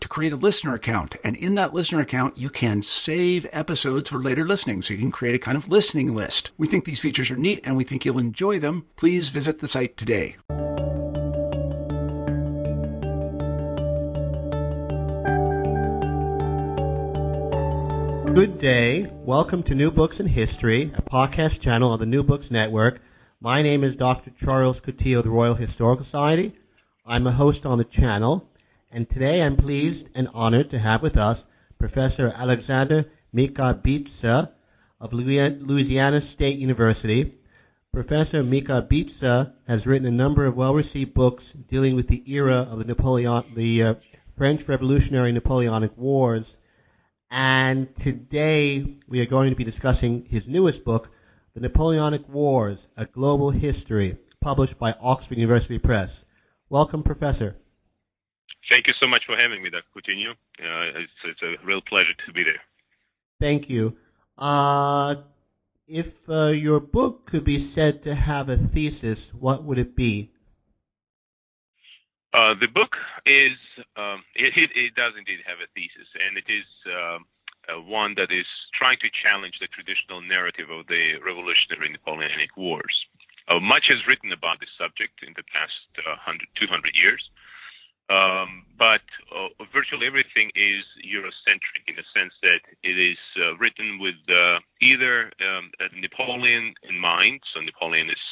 to create a listener account. And in that listener account, you can save episodes for later listening. So you can create a kind of listening list. We think these features are neat and we think you'll enjoy them. Please visit the site today. Good day. Welcome to New Books in History, a podcast channel on the New Books Network. My name is Dr. Charles Coutinho of the Royal Historical Society. I'm a host on the channel, and today I'm pleased and honored to have with us Professor Alexander Mikaberidze of Louisiana State University. Professor Mikaberidze has written a number of well-received books dealing with the era of the Napoleon, the uh, French Revolutionary Napoleonic Wars and today we are going to be discussing his newest book, The Napoleonic Wars, A Global History, published by Oxford University Press. Welcome, Professor. Thank you so much for having me, Dr. Coutinho. Uh, it's, it's, a real pleasure to be there. Thank you. Uh, if uh, your book could be said to have a thesis, what would it be? Uh, the book is um, it, it, it, does indeed have a thesis, and it is um, uh, one that is trying to challenge the traditional narrative of the revolutionary Napoleonic Wars. Uh, much is written about this subject in the past 100, uh, 200 years, um, but uh, virtually everything is Eurocentric in the sense that it is written with either um, Napoleon in mind, so Napoleon is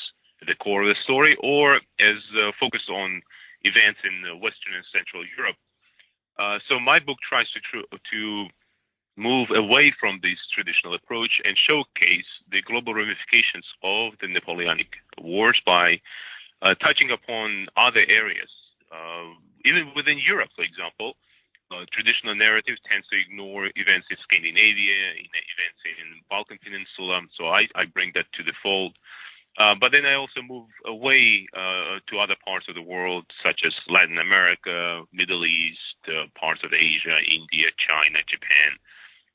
the core of the story, or as focused on events in Western and Central Europe. Uh, so my book tries to tr- to move away from this traditional approach and showcase the global ramifications of the Napoleonic Wars by uh, touching upon other areas, uh, even within Europe, for example. Uh, traditional narrative tends to ignore events in Scandinavia, in events in the Balkan Peninsula. So I, I bring that to the fold. Uh, but then I also move away uh, to other parts of the world, such as Latin America, Middle East, uh, parts of Asia, India, China, Japan,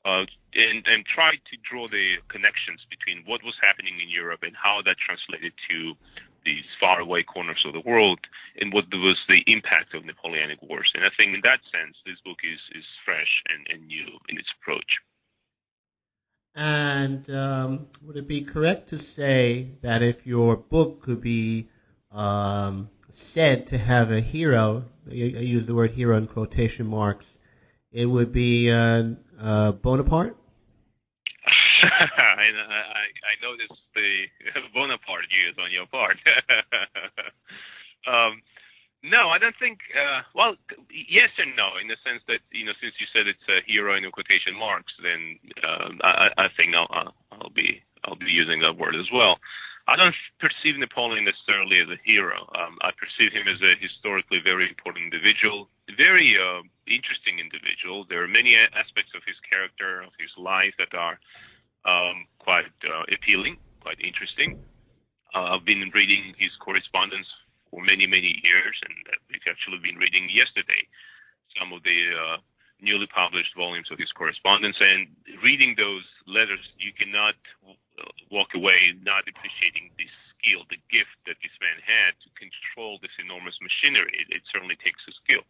uh, and, and try to draw the connections between what was happening in Europe and how that translated to these faraway corners of the world and what was the impact of Napoleonic Wars. And I think in that sense, this book is, is fresh and, and new in its approach. And um, would it be correct to say that if your book could be um, said to have a hero, I use the word hero in quotation marks, it would be uh, uh, Bonaparte? I, I, noticed the Bonaparte use on your part. um, no, I don't think. Uh, well, yes and no, in the sense that you know, since you said it's a hero in quotation marks, then uh, I, I think I'll, I'll be I'll be using that word as well. I don't perceive Napoleon necessarily as a hero. Um, I perceive him as a historically very important individual, very uh, interesting individual. There are many aspects of his character, of his life, that are um, quite uh, appealing, quite interesting. Uh, I've been reading his correspondence for many, many years, and we've actually been reading yesterday some of the uh, newly published volumes of his correspondence. And reading those letters, you cannot walk away not appreciating the skill, the gift that this man had to control this enormous machinery. It, it certainly takes a skill.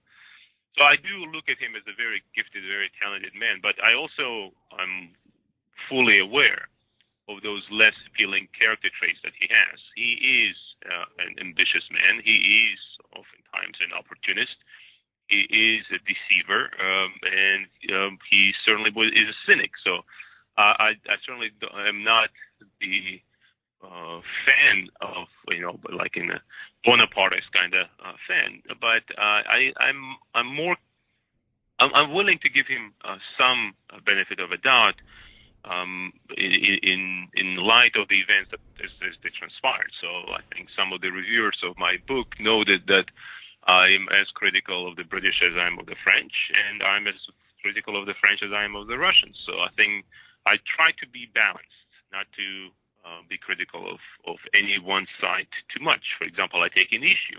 So I do look at him as a very gifted, very talented man, but I also am fully aware of those less appealing character traits that he has. He is uh, an ambitious man. He is oftentimes an opportunist. He is a deceiver, um, and um, he certainly is a cynic. So uh, I, I certainly am not the uh, fan of you know like in a Bonapartist kind of uh, fan, but uh, I, I'm I'm more I'm, I'm willing to give him uh, some benefit of a doubt um, in in light of the events that as, as they transpired. So I think some of the reviewers of my book noted that I'm as critical of the British as I am of the French, and I'm as critical of the French as I am of the Russians. So I think I try to be balanced, not to uh, be critical of, of any one side too much. For example, I take an issue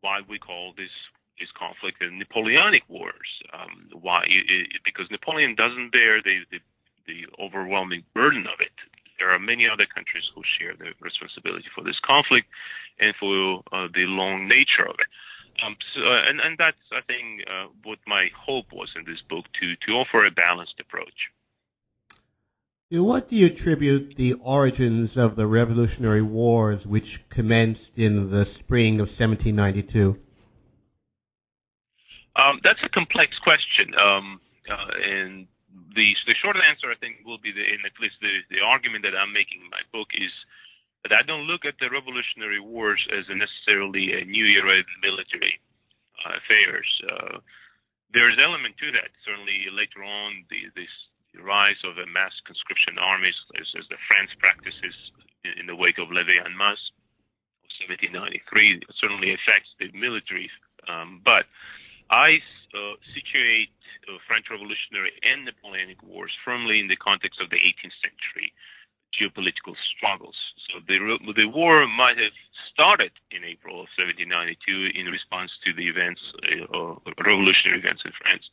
why we call this this conflict the Napoleonic Wars. Um, why? It, it, because Napoleon doesn't bear the, the the overwhelming burden of it. There are many other countries who share the responsibility for this conflict and for uh, the long nature of it. Um, so, uh, and, and that's, I think, uh, what my hope was in this book to, to offer a balanced approach. To what do you attribute the origins of the Revolutionary Wars, which commenced in the spring of 1792? Um, that's a complex question, um, uh, and the the short answer I think will be the, in at least the the argument that I'm making in my book is that I don't look at the Revolutionary Wars as a necessarily a new era in military uh, affairs. Uh, there's element to that. Certainly later on, the, this rise of the mass conscription armies, as, as the France practices in, in the wake of Levée en masse of 1793, certainly affects the military. Um, but I uh, situate uh, French Revolutionary and Napoleonic Wars firmly in the context of the 18th century geopolitical struggles. So the the war might have started in April of 1792 in response to the events, uh, revolutionary events in France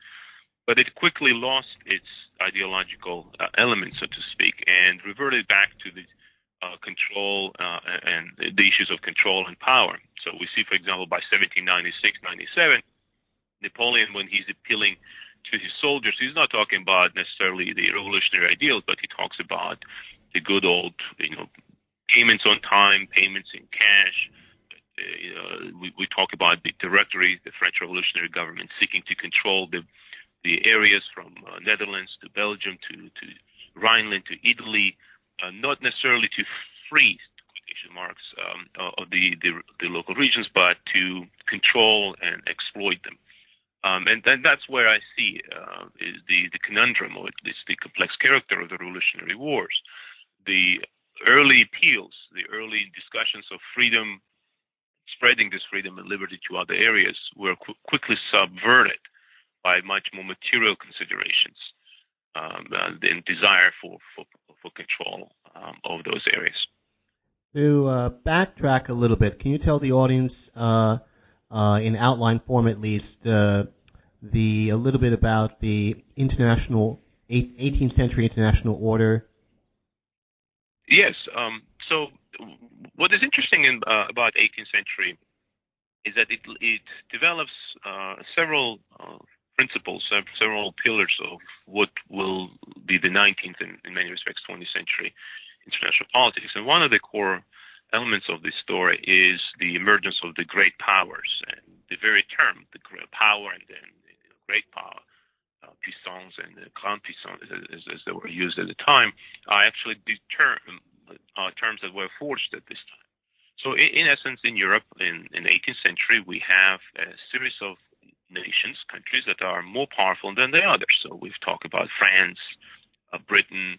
but it quickly lost its ideological uh, element, so to speak, and reverted back to the uh, control uh, and the issues of control and power. So we see, for example, by 1796-97, Napoleon, when he's appealing to his soldiers, he's not talking about necessarily the revolutionary ideals, but he talks about the good old, you know, payments on time, payments in cash. Uh, we, we talk about the Directory, the French revolutionary government seeking to control the the areas from uh, Netherlands to Belgium to, to Rhineland to Italy, uh, not necessarily to free quotation marks um, uh, of the, the, the local regions, but to control and exploit them. Um, and, that's where I see uh, is the, the conundrum, or at least the complex character of the Revolutionary Wars. The early appeals, the early discussions of freedom, spreading this freedom and liberty to other areas, were qu- quickly subverted by much more material considerations um, and desire for, for, for control um, of those areas. To uh, backtrack a little bit, can you tell the audience, uh, uh, in outline form at least, uh, the a little bit about the international 18th century international order? Yes. Um, so, what is interesting in, uh, about 18th century is that it, it develops uh, several principles, several pillars of what will be the 19th and, in many respects, 20th century international politics. And one of the core elements of this story is the emergence of the great powers. And the very term, the great power and then great power, uh, puissance and uh, grand puissance, as, as, they were used at the time, are actually the term, uh, terms that were forged at this time. So, in, in essence, in Europe in, in the 18th century, we have a series of nations, countries that are more powerful than the others. So we've talked about France, uh, Britain,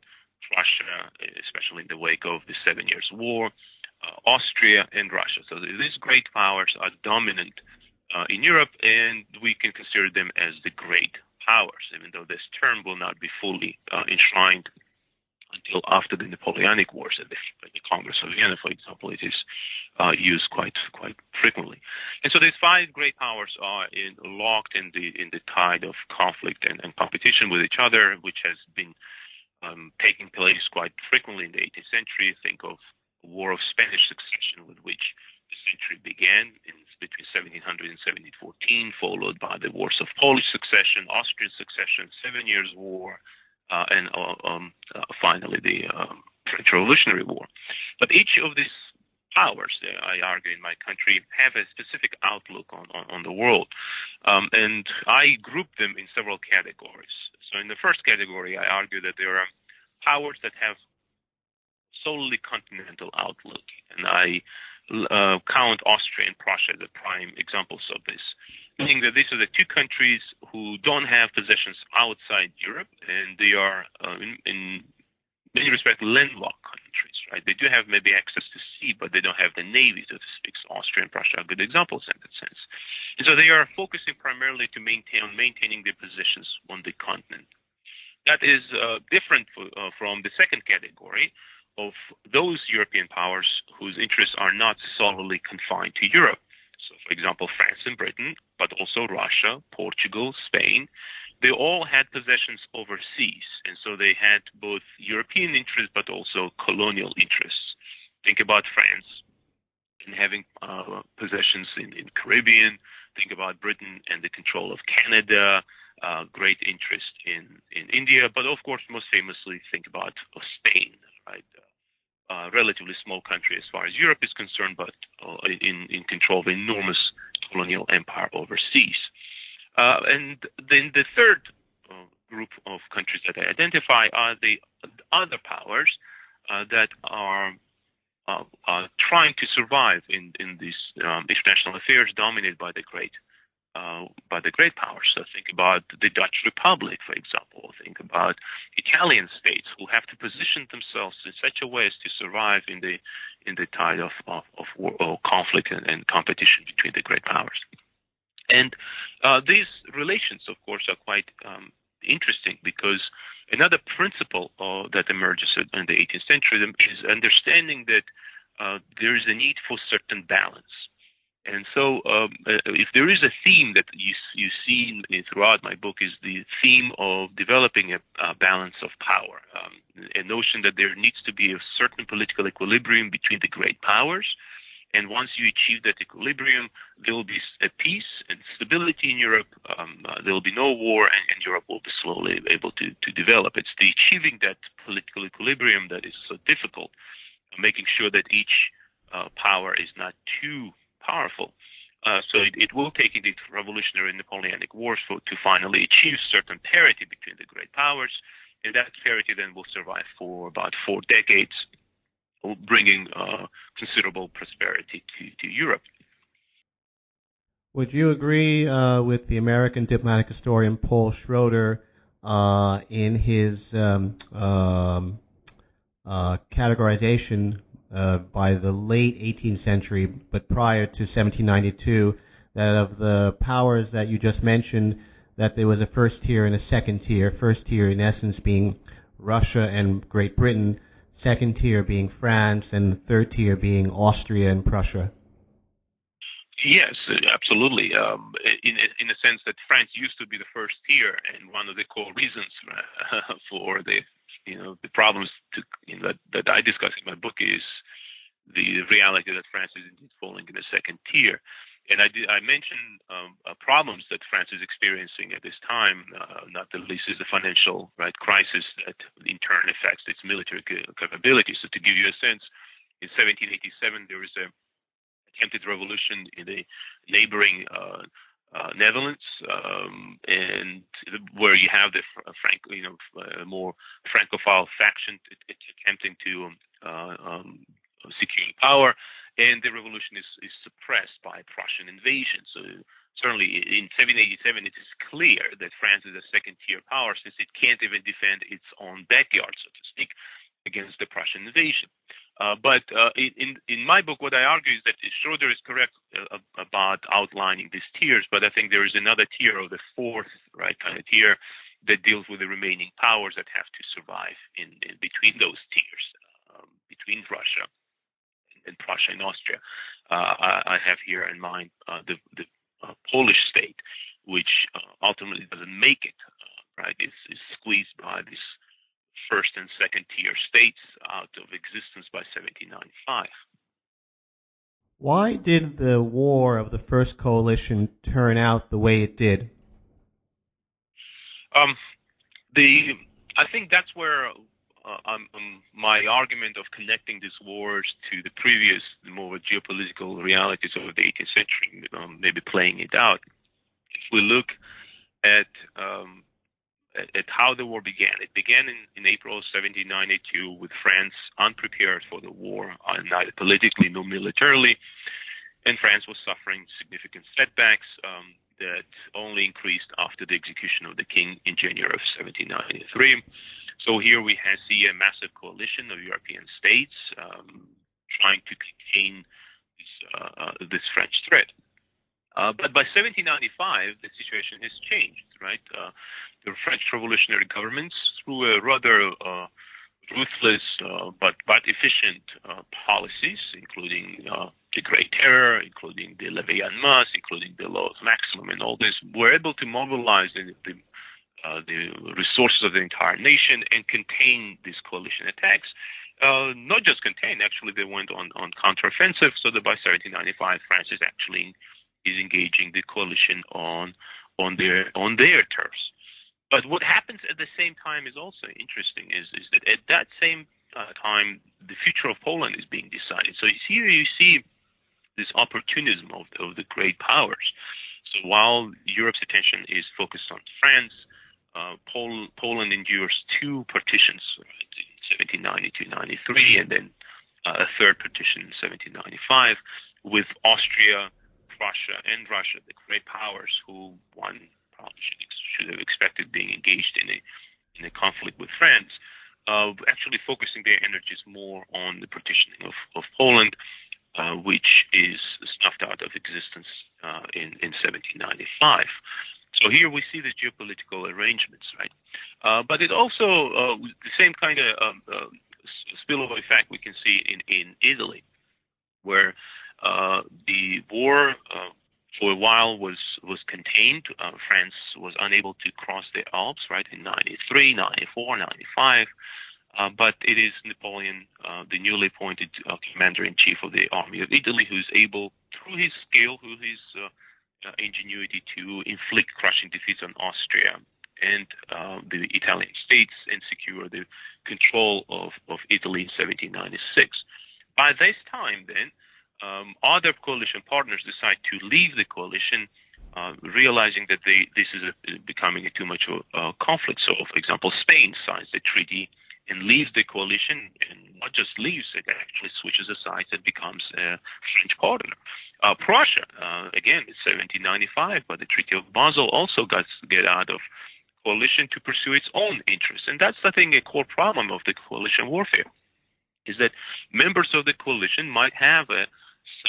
Russia, especially in the wake of the Seven Years' War, Austria, and Russia. So these great powers are dominant uh, in Europe, and we can consider them as the great powers, even though this term will not be fully uh, enshrined until after the Napoleonic Wars at the, at the Congress of Vienna, for example, it is uh, used quite quite frequently. And so these five great powers are in, locked in the in the tide of conflict and, and competition with each other, which has been um, taking place quite frequently in the 18th century. Think of War of Spanish Succession, with which the century began in between 1700 and 1714, followed by the Wars of Polish Succession, Austrian Succession, Seven Years' War, uh, and uh, um, uh, finally the um, French Revolutionary War. But each of these powers, I argue, in my country have a specific outlook on, on, on the world. Um, and I group them in several categories. So, in the first category, I argue that there are powers that have solely continental outlook. And I uh, count Austria and Prussia as the prime examples of this, meaning that these are the two countries who don't have possessions outside Europe, and they are, uh, in, in many respects, landlocked countries. Right? They do have maybe access to sea, but they don't have the navy, so to speak. Austria and Prussia are good examples in that sense. And so they are focusing primarily to maintain on maintaining their positions on the continent. That is uh, different for, uh, from the second category, of those European powers whose interests are not solely confined to Europe. So, for example, France and Britain, but also Russia, Portugal, Spain, they all had possessions overseas. And so they had both European interests but also colonial interests. Think about France and having uh, possessions in, in Caribbean. Think about Britain and the control of Canada. Uh, great interest in, in India, but of course, most famously, think about Spain, right? uh, relatively small country as far as Europe is concerned, but uh, in, in control of enormous colonial empire overseas. Uh, and then the third uh, group of countries that I identify are the other powers uh, that are uh, trying to survive in, in these um, international affairs dominated by the great uh, by the great powers. So think about the Dutch Republic, for example. Or think about Italian states who have to position themselves in such a way as to survive in the in the tide of of, of war, or conflict and, and, competition between the great powers. And uh, these relations, of course, are quite um, interesting because another principle uh, that emerges in the 18th century is understanding that uh, there is a need for certain balance and so, um, uh, if there is a theme that you you see throughout my book, is the theme of developing a, a balance of power, um, a notion that there needs to be a certain political equilibrium between the great powers, and once you achieve that equilibrium, there will be a peace and stability in Europe. Um, uh, there will be no war, and, and, Europe will be slowly able to to develop. It's the achieving that political equilibrium that is so difficult, making sure that each uh, power is not too powerful. Uh, so it, it, will take the revolutionary Napoleonic Wars for, to finally achieve certain parity between the great powers, and that parity then will survive for about four decades, bringing uh, considerable prosperity to, to, Europe. Would you agree uh, with the American diplomatic historian Paul Schroeder uh, in his um, um, uh, categorization uh, by the late 18th century, but prior to 1792, that of the powers that you just mentioned, that there was a first tier and a second tier. First tier, in essence, being Russia and Great Britain. Second tier being France, and the third tier being Austria and Prussia. Yes, absolutely. Um, in in a sense that France used to be the first tier, and one of the core reasons uh, for the you know the problems to, you know, that that I discuss in my book is the reality that France is indeed falling in the second tier. And I, did, I mentioned um, uh, problems that France is experiencing at this time. Uh, not the least is the financial right crisis that in turn affects its military capabilities. So to give you a sense, in 1787 there was a attempted revolution in the neighboring uh, uh, Netherlands, um, and where you have the Frank, you know, uh, more Francophile faction attempting to um, uh, um, secure power, and the revolution is, is suppressed by Prussian invasion. So certainly in 1787, it is clear that France is a second-tier power since it can't even defend its own backyard, so to speak, against the Prussian invasion. Uh, but uh, in in my book, what I argue is that Schroeder is correct uh, about outlining these tiers, but I think there is another tier of the fourth right kind of tier that deals with the remaining powers that have to survive in, in between those tiers, um, between Russia and Prussia and Austria. Uh, I, I, have here in mind uh, the the Polish state, which ultimately doesn't make it. right, is squeezed by this first and second tier states out of existence by 1795. Why did the war of the First Coalition turn out the way it did? Um, the I think that's where uh, um, um, my argument of connecting these wars to the previous, more geopolitical realities of the 18th century, um, maybe playing it out. If we look at um, at how the war began. It began in, in April 1792 with France unprepared for the war, uh, neither politically nor militarily, and France was suffering significant setbacks um, that only increased after the execution of the king in January of 1793. So here we have, see a massive coalition of European states um, trying to contain this, uh, uh, this French threat. Uh, but by 1795, the situation has changed, right? Uh, the French revolutionary governments, through a rather uh, ruthless uh, but but efficient uh, policies, including the Great Terror, including the levée en masse, including the laws maximum, and all this, were able to mobilize the, the, the resources of the entire nation and contain these coalition attacks. Uh, not just contain, actually, they went on, on counteroffensive, so that by 1795, France is actually is engaging the coalition on on their on their turfs. But what happens at the same time is also interesting. Is is that at that same uh, time the future of Poland is being decided. So here you see this opportunism of, of the great powers. So while Europe's attention is focused on France, uh, Pol- Poland endures two partitions right, in 1792-93, and then uh, a third partition in 1795, with Austria Russia and Russia, the great powers who one probably should, should have expected being engaged in a in a conflict with France, uh, actually focusing their energies more on the partitioning of, of Poland, uh, which is snuffed out of existence uh, in, in 1795. So here we see the geopolitical arrangements, right? Uh, but it also uh, the same kind of um, uh, spillover effect we can see in, in Italy, where the war uh, for a while was was contained. Uh, France was unable to cross the Alps, right, in 93, 94, 95. Uh, but it is Napoleon, uh, the newly appointed uh, commander in chief of the army of Italy, who's able, through his skill, through his ingenuity, to inflict crushing defeats on Austria and the Italian states and secure the control of, of Italy in 1796. By this time, then, um, other coalition partners decide to leave the coalition, uh, realizing that they, this is a, becoming a too much of a conflict. So, for example, Spain signs the treaty and leaves the coalition, and not just leaves, it actually switches the sides and becomes a French partner. Uh, Prussia, uh, again, it's 1795, but the Treaty of Basel also got get out of coalition to pursue its own interests. And that's, I think, a core problem of the coalition warfare, is that members of the coalition might have a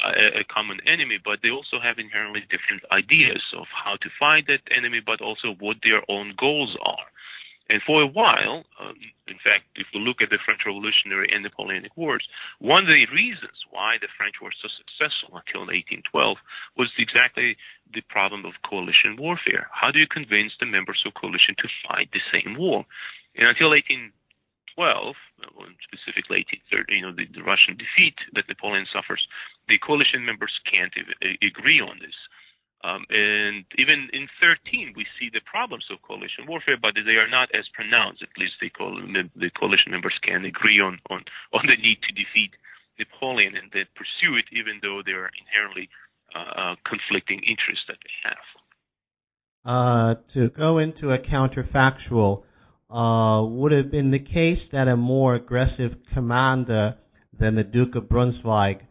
a, common enemy, but they also have inherently different ideas of how to fight that enemy, but also what their own goals are. And for a while, um, in fact, if we look at the French Revolutionary and Napoleonic Wars, one of the reasons why the French were so successful until 1812 was exactly the problem of coalition warfare. How do you convince the members of coalition to fight the same war? And until 18 12, specifically 1830, you know, the, the, Russian defeat that Napoleon suffers, the coalition members can't agree on this. Um, and even in 13, we see the problems of coalition warfare, but they are not as pronounced. At least the, the coalition members can agree on, on, on the need to defeat Napoleon and then pursue it, even though there are inherently uh, uh, conflicting interests that they have. Uh, to go into a counterfactual, uh, would have been the case that a more aggressive commander than the Duke of Brunswick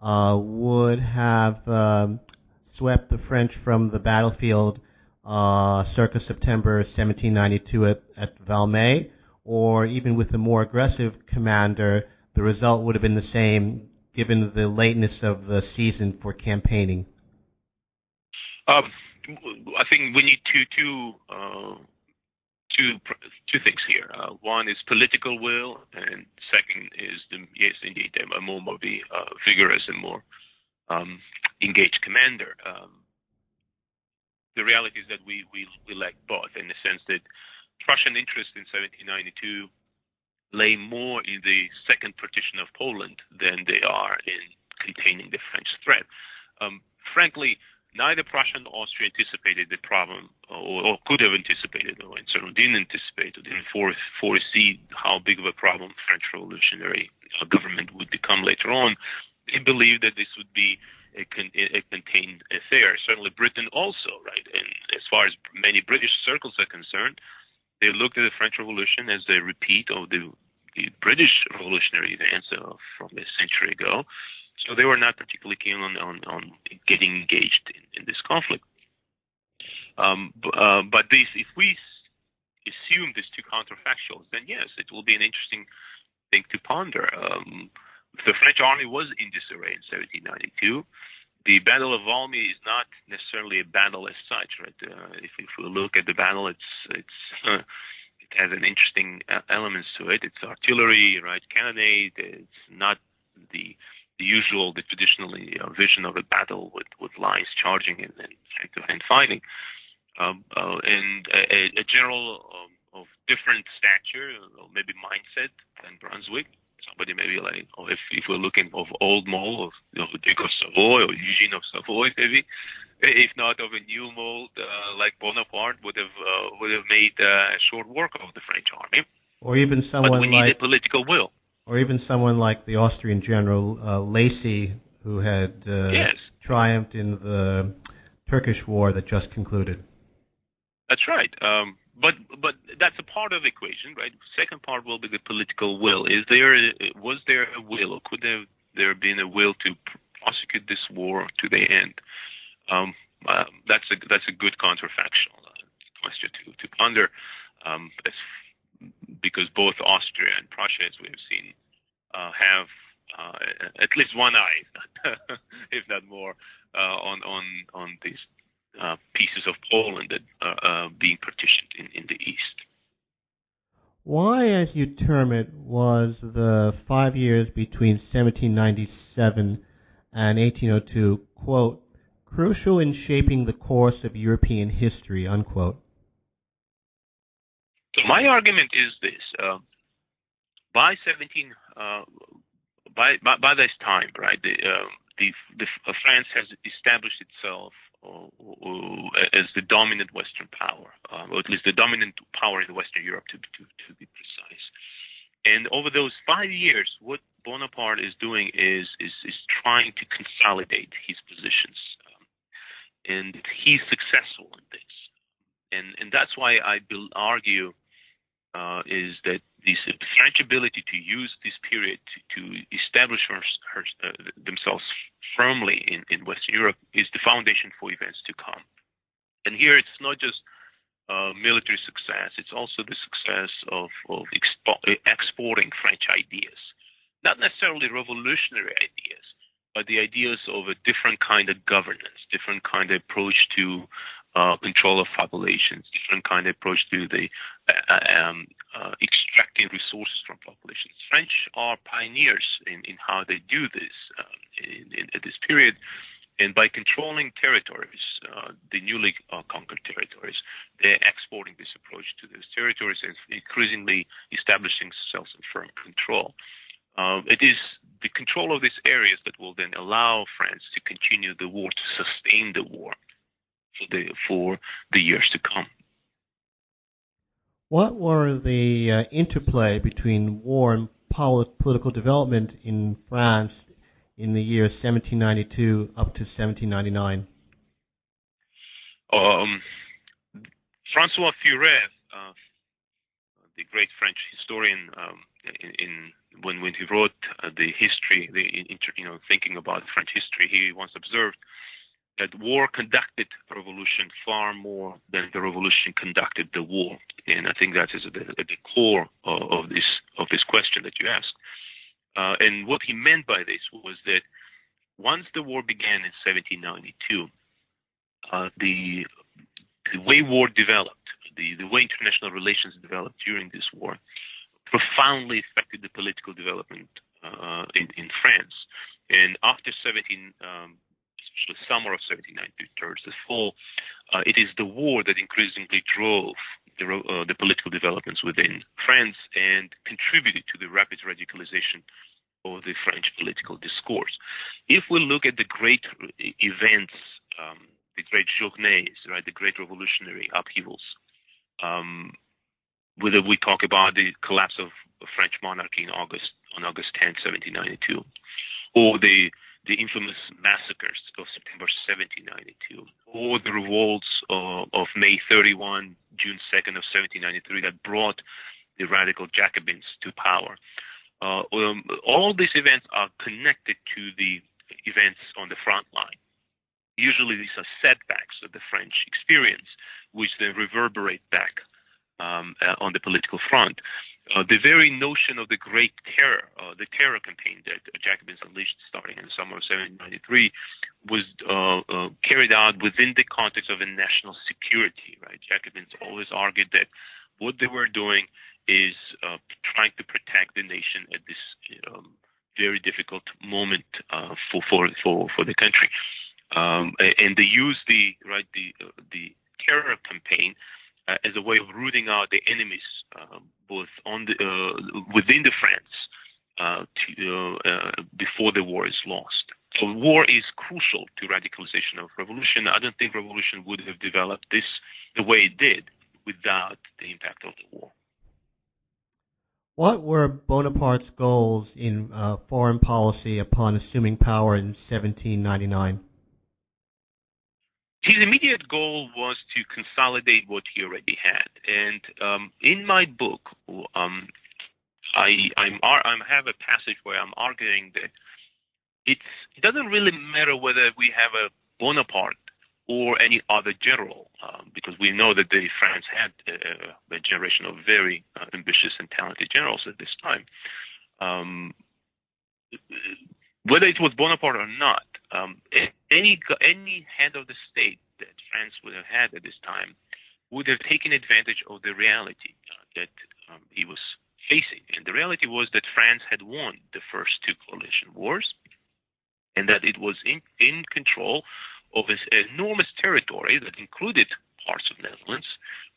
uh, would have um, swept the French from the battlefield uh, circa September 1792 at, at Valmy, or even with a more aggressive commander, the result would have been the same given the lateness of the season for campaigning? Um, I think we need to, to uh, two two things here. Uh, one is political will, and second is the yes, indeed, a more maybe uh, vigorous and more um, engaged commander. Um, the reality is that we, we we lack both in the sense that Prussian interest in 1792 lay more in the second partition of Poland than they are in containing the French threat. Um, frankly, neither Prussia nor Austria anticipated the problem, or, or, could have anticipated, or certainly didn't anticipate, or didn't foresee how big of a problem French revolutionary uh, government would become later on. They believed that this would be a, con- a contained affair. Certainly, Britain also, right? And as far as many British circles are concerned, they looked at the French Revolution as a repeat of the, the British revolutionary events from a century ago. So they were not particularly keen on, on, on getting engaged in, in this conflict. Um, uh, but this, if we assume these two counterfactuals, then yes, it will be an interesting thing to ponder. Um, the French army was in disarray in 1792 the Battle of Valmy is not necessarily a battle as such, right? Uh, if, if we look at the battle, it's it's uh, it has an interesting uh, elements to it. It's artillery, right? Cannonade. It's not the the usual, the traditional uh, vision of a battle with with lines charging and and, and fighting. Um, uh, and a, a general um, of different stature, maybe mindset than Brunswick somebody maybe like, or if, if we're looking of old mold, of you know, Duke of Savoy or Eugene of Savoy, maybe, if not of a new mold uh, like Bonaparte would have uh, would have made uh, short work of the French army. Or even someone but we like need a political will. Or even someone like the Austrian general uh, Lacy, who had uh, yes. triumphed in the Turkish war that just concluded. That's right. Um, but but that's a part of the equation, right? Second part will be the political will. Is there was there a will, or could there there been a will to prosecute this war to the end? Um, uh, that's a that's a good counterfactual uh, question to to ponder, um, as, because both Austria and Prussia, as we have seen, uh, have uh, at least one eye, if not more, uh, on on on these uh, pieces of Poland that are uh, being partitioned in, in the east. Why, as you term it, was the five years between 1797 and 1802, quote, crucial in shaping the course of European history, unquote? My argument is this: uh, by 17, uh, by, by, by this time, right, the, uh, the, the France has established itself as the dominant Western power, uh, or at least the dominant power in Western Europe, to, to, to be precise. And over those five years, what Bonaparte is doing is is, is trying to consolidate his positions, um, and he's successful in this. And and that's why I argue uh, is that this French ability to use this period to, to establish her, her, uh, themselves firmly in, in Western Europe is the foundation for events to come. And here it's not just uh, military success, it's also the success of, of expo- exporting French ideas. Not necessarily revolutionary ideas, but the ideas of a different kind of governance, different kind of approach to uh, control of populations, different kind of approach to the uh, um, uh, extracting resources from populations. French are pioneers in, in how they do this um, in, in, at this period. And by controlling territories, uh, the newly uh, conquered territories, they're exporting this approach to those territories and increasingly establishing self and firm control. Uh, it is the control of these areas that will then allow France to continue the war, to sustain the war for the for the years to come. What were the uh, interplay between war and polit- political development in France in the years 1792 up to 1799? Um, Francois Furet, uh, the great French historian, um, in, in, when when he wrote uh, the history, the you know thinking about French history, he once observed that war conducted revolution far more than the revolution conducted the war, and I think that is at the, at the core of, of, this of this question that you asked. Uh, and what he meant by this was that once the war began in 1792, uh, the the way war developed, the, the way international relations developed during this war, profoundly affected the political development uh, in, in France. And after 17, um, the summer of 1792 towards the fall, uh, it is the war that increasingly drove the, uh, the, political developments within France and contributed to the rapid radicalization of the French political discourse. If we look at the great events, um, the great journées, right, the great revolutionary upheavals, um, whether we talk about the collapse of French monarchy in August on August 10, 1792, or the the infamous massacres of September 1792, or the revolts uh, of May 31, June 2nd of 1793 that brought the radical Jacobins to power. Uh, um, all these events are connected to the events on the front line. Usually, these are setbacks of the French experience, which then reverberate back um, uh, on the political front. Uh, the very notion of the Great Terror, uh, the terror campaign that Jacobins unleashed summer of 1793, was uh, uh, carried out within the context of a national security. Right? Jacobins always argued that what they were doing is uh, trying to protect the nation at this um, very difficult moment uh, for for for for the country, um, and they used the right the the terror campaign uh, as a way of rooting out the enemies, uh, both on the uh, within the France, uh, to, uh, before the war is lost. So war is crucial to radicalization of revolution. I don't think revolution would have developed this the way it did without the impact of the war. What were Bonaparte's goals in uh, foreign policy upon assuming power in 1799? his immediate goal was to consolidate what he already had. And um, in my book, um, I I'm, I have a passage where I'm arguing that it doesn't really matter whether we have a Bonaparte or any other general, um, because we know that the France had a, a generation of very uh, ambitious and talented generals at this time. Um, whether it was Bonaparte or not, um, any any head of the state that France would have had at this time would have taken advantage of the reality uh, that um, he was facing. And the reality was that France had won the first two coalition wars, and that it was in, in control of this enormous territory that included parts of Netherlands,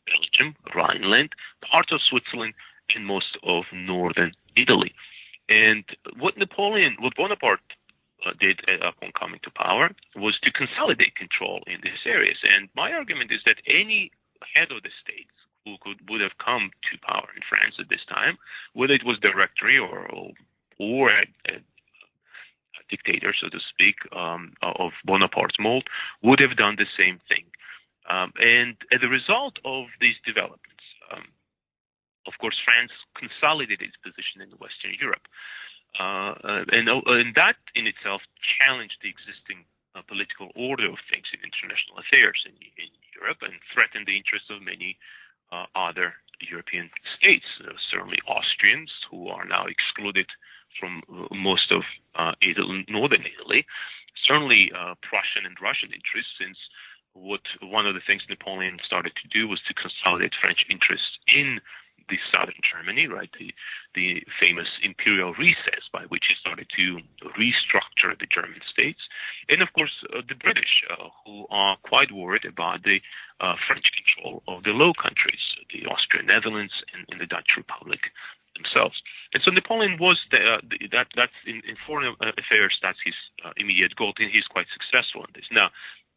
Belgium, Rhineland, parts of Switzerland, and most of northern Italy. And what Napoleon, what Bonaparte uh, did uh, upon coming to power was to consolidate control in these areas. And my argument is that any head of the state who could would have come to power in France at this time, whether it was directory or or a, a, dictator, so to speak, um, of Bonaparte's mold, would have done the same thing. Um, and as a result of these developments, um, of course, France consolidated its position in Western Europe. Uh, uh, and, uh, and that in itself challenged the existing uh, political order of things in international affairs in, in Europe and threatened the interests of many Uh, other European states, uh, certainly Austrians, who are now excluded from uh, most of uh, Italy, northern Italy, certainly Prussian and Russian interests, since what one of the things Napoleon started to do was to consolidate French interests in the southern Germany, right? The the famous imperial recess by which he started to restructure the German states, and of course uh, the British, uh, who are quite worried about the uh, French control of the Low Countries, the Austrian Netherlands and, and the Dutch Republic themselves. And so Napoleon was the, uh, the, that that's in, in, foreign affairs. That's his uh, immediate goal, and he's quite successful in this. Now,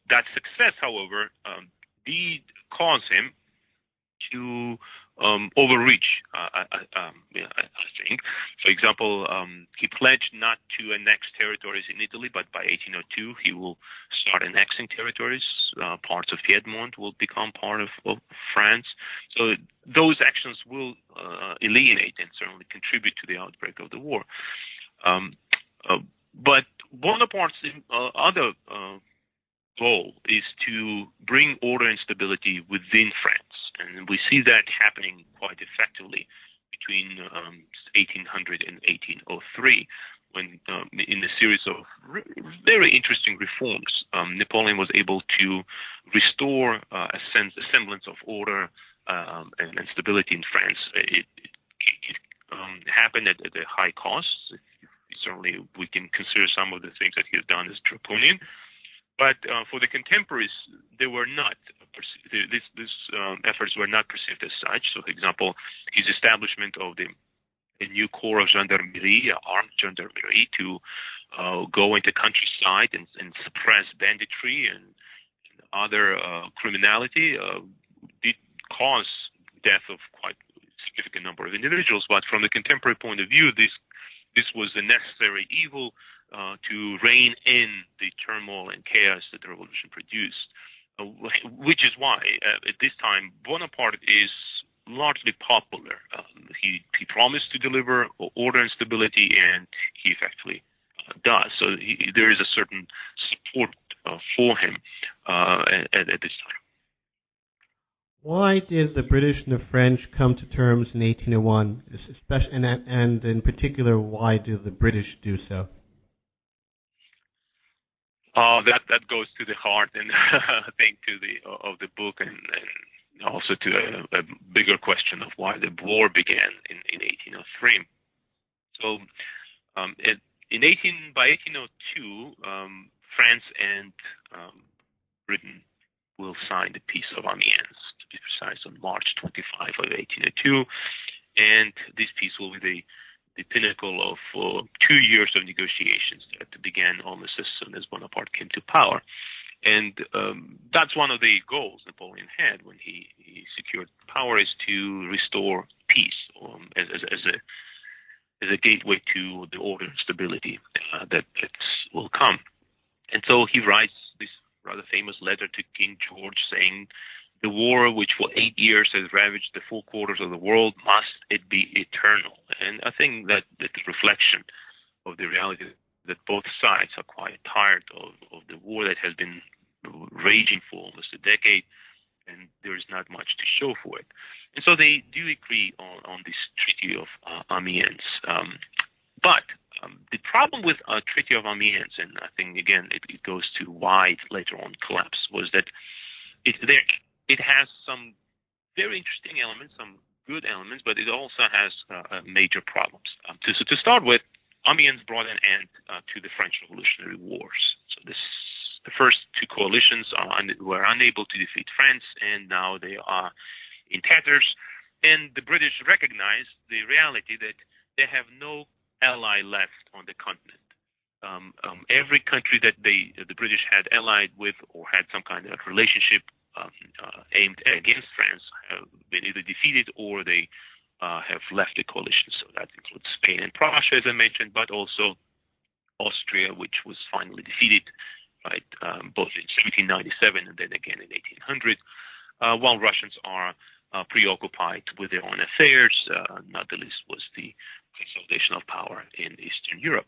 that success, however, um, did cause him to um, overreach, uh, I, um, yeah, I, think. For example, um, he pledged not to annex territories in Italy, but by 1802 he will start annexing territories. Uh, parts of Piedmont will become part of, of France. So those actions will uh, alienate and certainly contribute to the outbreak of the war. Um, uh, but Bonaparte's uh, other uh, goal is to bring order and stability within France. And we see that happening quite effectively between um, 1800 and 1803 when um, in a series of re- very interesting reforms, um, Napoleon was able to restore uh, a sense, a semblance of order um, and, and, stability in France. It, it, it um, happened at, at, a high cost. Certainly, we can consider some of the things that he has done as draconian, But uh, for the contemporaries, they were not. These, um, efforts were not perceived as such. So, for example, his establishment of the a new corps of gendarmerie, armed gendarmerie, to uh, go into countryside and, and suppress banditry and, and other uh, criminality uh, did cause death of quite significant number of individuals. But from the contemporary point of view, this this was a necessary evil uh, to rein in the turmoil and chaos that the revolution produced. Uh, which is why, uh, at this time, Bonaparte is largely popular. Um, he he promised to deliver order and stability, and he effectively uh, does. So he, there is a certain support uh, for him at, at, this time. Why did the British and the French come to terms in 1801, especially, and, and in particular, why did the British do so? Uh, that that goes to the heart and I think to the of the book and, and also to a, a, bigger question of why the war began in, in 1803. So, um, it, in 18 by 1802, um, France and um, Britain will sign the Peace of Amiens, to be precise, on March 25 of 1802. And this peace will be the, the pinnacle of uh, two years of negotiations that began almost as soon as Bonaparte came to power. And um, that's one of the goals Napoleon had when he, he secured power is to restore peace um, as, as, as, a as a gateway to the order and stability uh, that, that will come. And so he writes this rather famous letter to King George saying, the war which for eight years has ravaged the four quarters of the world, must it be eternal? And I think that, that the reflection of the reality that both sides are quite tired of, of the war that has been raging for almost a decade, and there is not much to show for it. And so they do agree on, on this Treaty of uh, Amiens. Um, but um, the problem with a Treaty of Amiens, and I think again it, it goes to why it later on collapsed, was that it there it has some very interesting elements, some good elements, but it also has uh, uh, major problems. Um, to, so to start with, Amiens brought an end uh, to the French Revolutionary Wars. So this, the first two coalitions un- were unable to defeat France, and now they are in tatters. And the British recognized the reality that they have no ally left on the continent. Um, um, every country that they, the British had allied with or had some kind of relationship um, uh, aimed against France have been either defeated or they uh, have left the coalition. So that includes Spain and Prussia, as I mentioned, but also Austria, which was finally defeated, right, um, both in 1797 and then again in 1800, uh, while Russians are uh, preoccupied with their own affairs. Uh, not the least was the consolidation of power in Eastern Europe.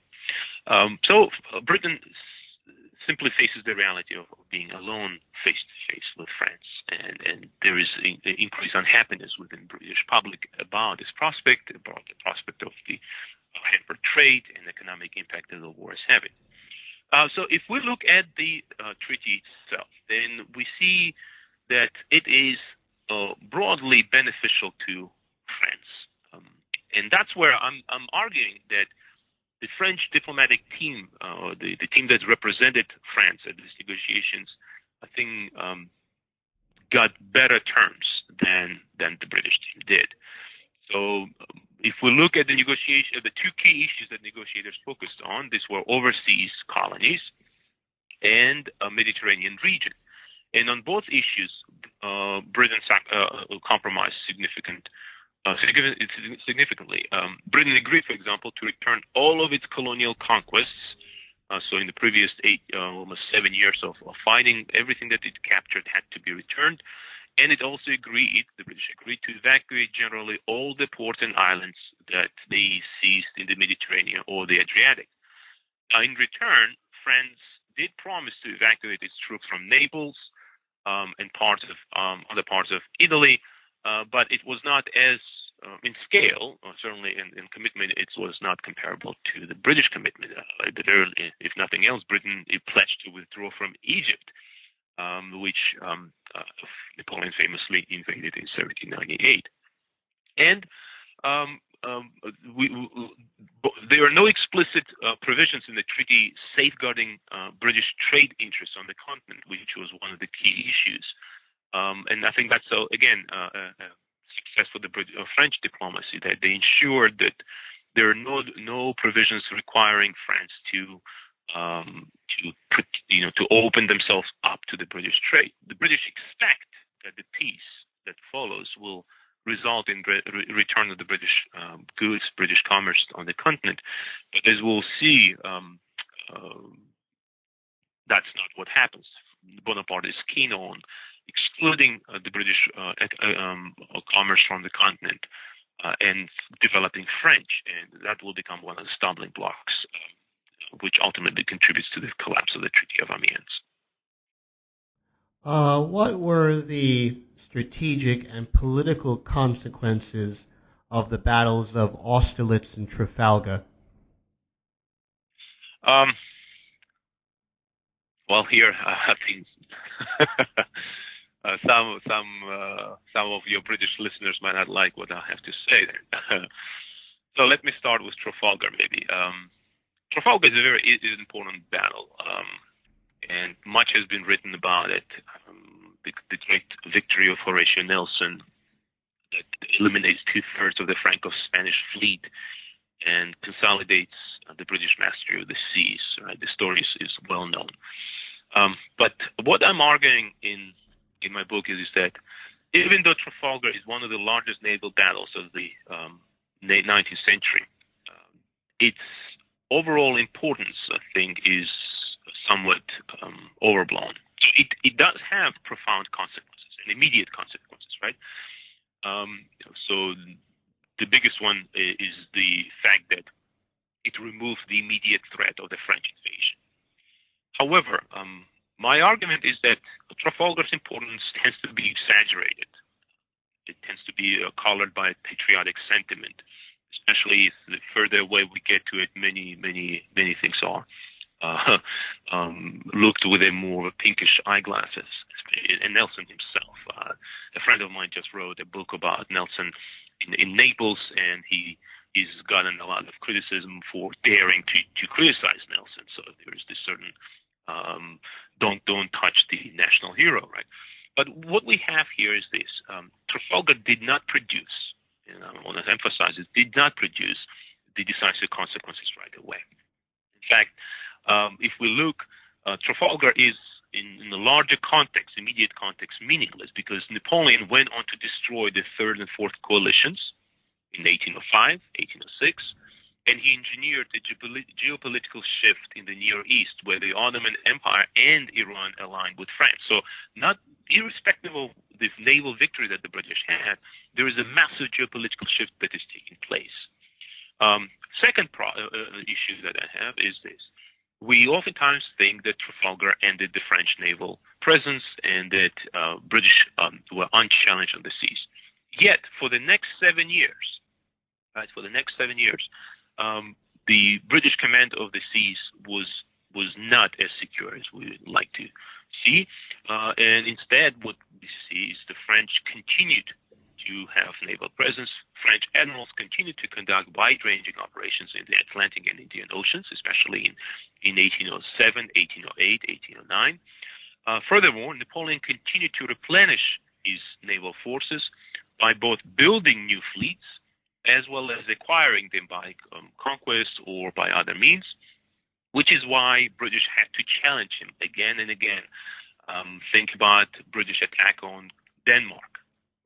Um, so uh, Britain simply faces the reality of, being alone face to face with France, and, and there is an increased unhappiness within British public about this prospect, about the prospect of the hampered trade and economic impact that the war is having. Uh, so if we look at the uh, treaty itself, then we see that it is uh, broadly beneficial to France. Um, and that's where I'm, I'm arguing that the French diplomatic team, uh, the, the team that represented France at these negotiations, I think um, got better terms than than the British team did. So um, if we look at the negotiation, the two key issues that negotiators focused on, these were overseas colonies and a Mediterranean region. And on both issues, uh, Britain uh, compromised significant, uh, significantly. Um, Britain agreed, for example, to return all of its colonial conquests. Uh, so in the previous eight, uh, almost seven years of, of, fighting, everything that it captured had to be returned. And it also agreed, the British agreed to evacuate generally all the ports and islands that they seized in the Mediterranean or the Adriatic. Now, in return, France did promise to evacuate its troops from Naples, um, and parts of um, other parts of Italy, uh, but it was not as uh, in scale, or certainly in, in, commitment, it was not comparable to the British commitment. Uh, if nothing else, Britain pledged to withdraw from Egypt, um, which um, uh, Napoleon famously invaded in 1798. And um, um, we, we, there are no explicit uh, provisions in the treaty safeguarding uh, British trade interests on the continent, which was one of the key issues. Um, and I think that's so again uh, a success for the British, uh, French diplomacy that they ensured that there are no no provisions requiring France to um, to put, you know to open themselves up to the British trade. The British expect that the peace that follows will result in re- return of the British um, goods, British commerce on the continent. But as we'll see, um, uh, that's not what happens. Bonaparte is keen on excluding uh, the British uh, uh um, commerce from the continent uh, and developing French, and that will become one of the stumbling blocks, uh, which ultimately contributes to the collapse of the Treaty of Amiens. Uh, what were the strategic and political consequences of the battles of Austerlitz and Trafalgar? Um, well, here I think uh, some some uh, some of your British listeners might not like what I have to say. there. so let me start with Trafalgar, maybe. Um, Trafalgar is a very is an important battle. Um, and much has been written about it. Um, the, the, great victory of Horatio Nelson that eliminates two thirds of the Franco-Spanish fleet and consolidates uh, the British mastery of the seas. Right, the story is, is well known. Um, but what I'm arguing in in my book is, is that even though Trafalgar is one of the largest naval battles of the um, 19th century, um, its overall importance, I think, is somewhat um, overblown. So it, it does have profound consequences and immediate consequences, right? Um, so the biggest one is the fact that it removed the immediate threat of the French invasion. However, um, my argument is that Trafalgar's importance tends to be exaggerated. It tends to be uh, colored by patriotic sentiment, especially the further away we get to it, many, many, many things are uh, um, looked with a more pinkish eyeglasses. And Nelson himself, uh, a friend of mine just wrote a book about Nelson in, in Naples, and he he's gotten a lot of criticism for daring to to criticize Nelson. So there's this certain um, don't don't touch the national hero, right? But what we have here is this: um, Trafalgar did not produce, and I want to emphasize it, did not produce the decisive consequences right away. In fact, um, if we look, uh, Trafalgar is in, in, the larger context, immediate context, meaningless because Napoleon went on to destroy the third and fourth coalitions in 1805, 1806, and he engineered a geopolitical shift in the Near East where the Ottoman Empire and Iran aligned with France. So, not irrespective of the naval victory that the British had, there is a massive geopolitical shift that is taking place. Um, second pro- uh, uh issue that I have is this we oftentimes think that Trafalgar ended the French naval presence and that uh, British um, were unchallenged on the seas. Yet, for the next seven years, right, for the next seven years, um, the British command of the seas was was not as secure as we would like to see, uh, and instead, what we see is the French continued to have naval presence. French admirals continued to conduct wide-ranging operations in the Atlantic and Indian Oceans, especially in, in 1807, 1808, 1809. Uh, furthermore, Napoleon continued to replenish his naval forces by both building new fleets as well as acquiring them by um, conquest or by other means, which is why British had to challenge him again and again. Um, think about British attack on Denmark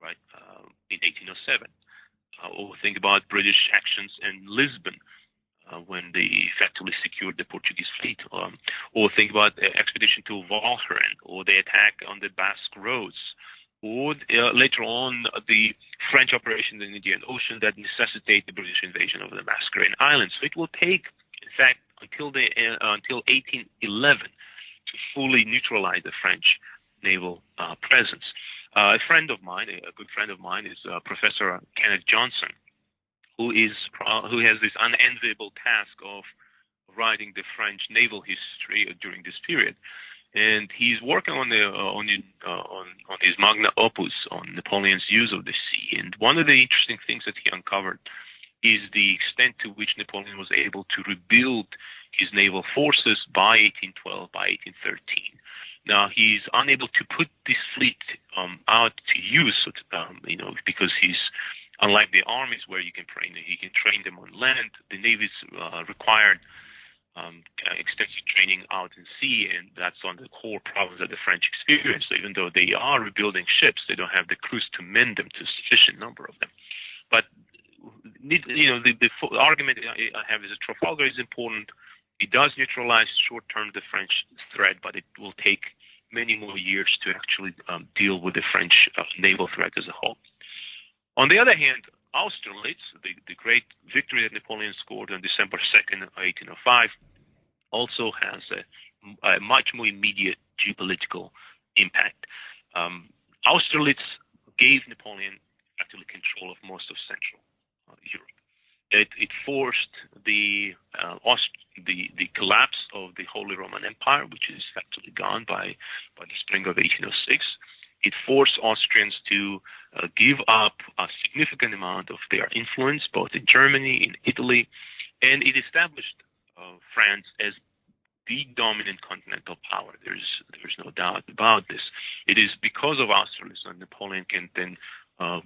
right, uh, in 1807. Uh, or think about British actions in Lisbon uh, when they effectively secured the Portuguese fleet. Um, or think about the expedition to Walcheren or the attack on the Basque Roads. Or uh, later on, the French operations in the Indian Ocean that necessitate the British invasion of the Mascarene Islands. So it will take, in fact, until the uh, until 1811 to fully neutralize the French naval uh, presence. Uh, a friend of mine, a good friend of mine, is uh, Professor Kenneth Johnson, who is who has this unenviable task of writing the French naval history during this period, and he's working on the uh, on, uh, on on his magna opus on Napoleon's use of the sea. And one of the interesting things that he uncovered is the extent to which Napoleon was able to rebuild his naval forces by 1812, by 1813. Now he's unable to put this fleet um, out to use, um, you know, because he's unlike the armies where you can train, he can train them on land. The navy's uh, required um, extensive training out in sea, and that's one of the core problems that the French experience. So even though they are rebuilding ships, they don't have the crews to mend them to a sufficient number of them. But you know, the, the argument I have is that Trafalgar is important. It does neutralize short-term the French threat, but it will take many more years to actually um, deal with the French uh, naval threat as a whole. On the other hand, Austerlitz, the, the great victory that Napoleon scored on December 2nd, 1805, also has a, a much more immediate geopolitical impact. Um, Austerlitz gave Napoleon actually control of most of Central uh, Europe. It, it, forced the, uh, Aust- the the collapse of the Holy Roman Empire, which is actually gone by by the spring of 1806. It forced Austrians to uh, give up a significant amount of their influence, both in Germany, in Italy, and it established uh, France as the dominant continental power. There's there's no doubt about this. It is because of Austerlitz that Napoleon can then uh,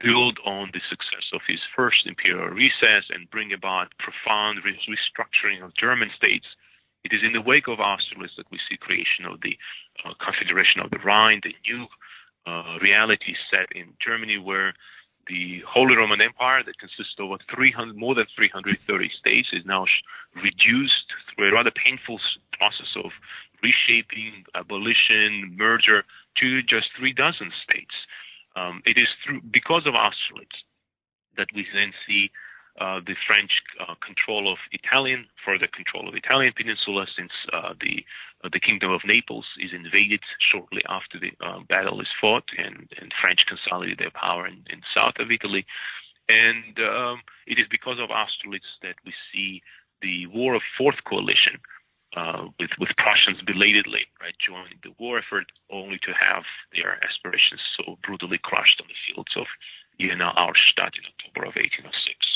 build on the success of his first imperial recess and bring about profound re- restructuring of German states. It is in the wake of Austerlitz that we see creation of the uh, Confederation of the Rhine, the new uh, reality set in Germany, where the Holy Roman Empire, that consists of 300, more than 330 states, is now reduced through a rather painful process of reshaping, abolition, merger to just three dozen states. Um, it is through because of Austerlitz that we then see uh, the French uh, control of Italian, further control of Italian peninsula, since uh, the uh, the Kingdom of Naples is invaded shortly after the uh, battle is fought, and, and French consolidate their power in, in south of Italy. And um, it is because of Austerlitz that we see the War of Fourth Coalition, with with Prussians belatedly right joining the war effort, only to have their aspirations so brutally crushed on the fields of Jena Auerstedt in October of 1806.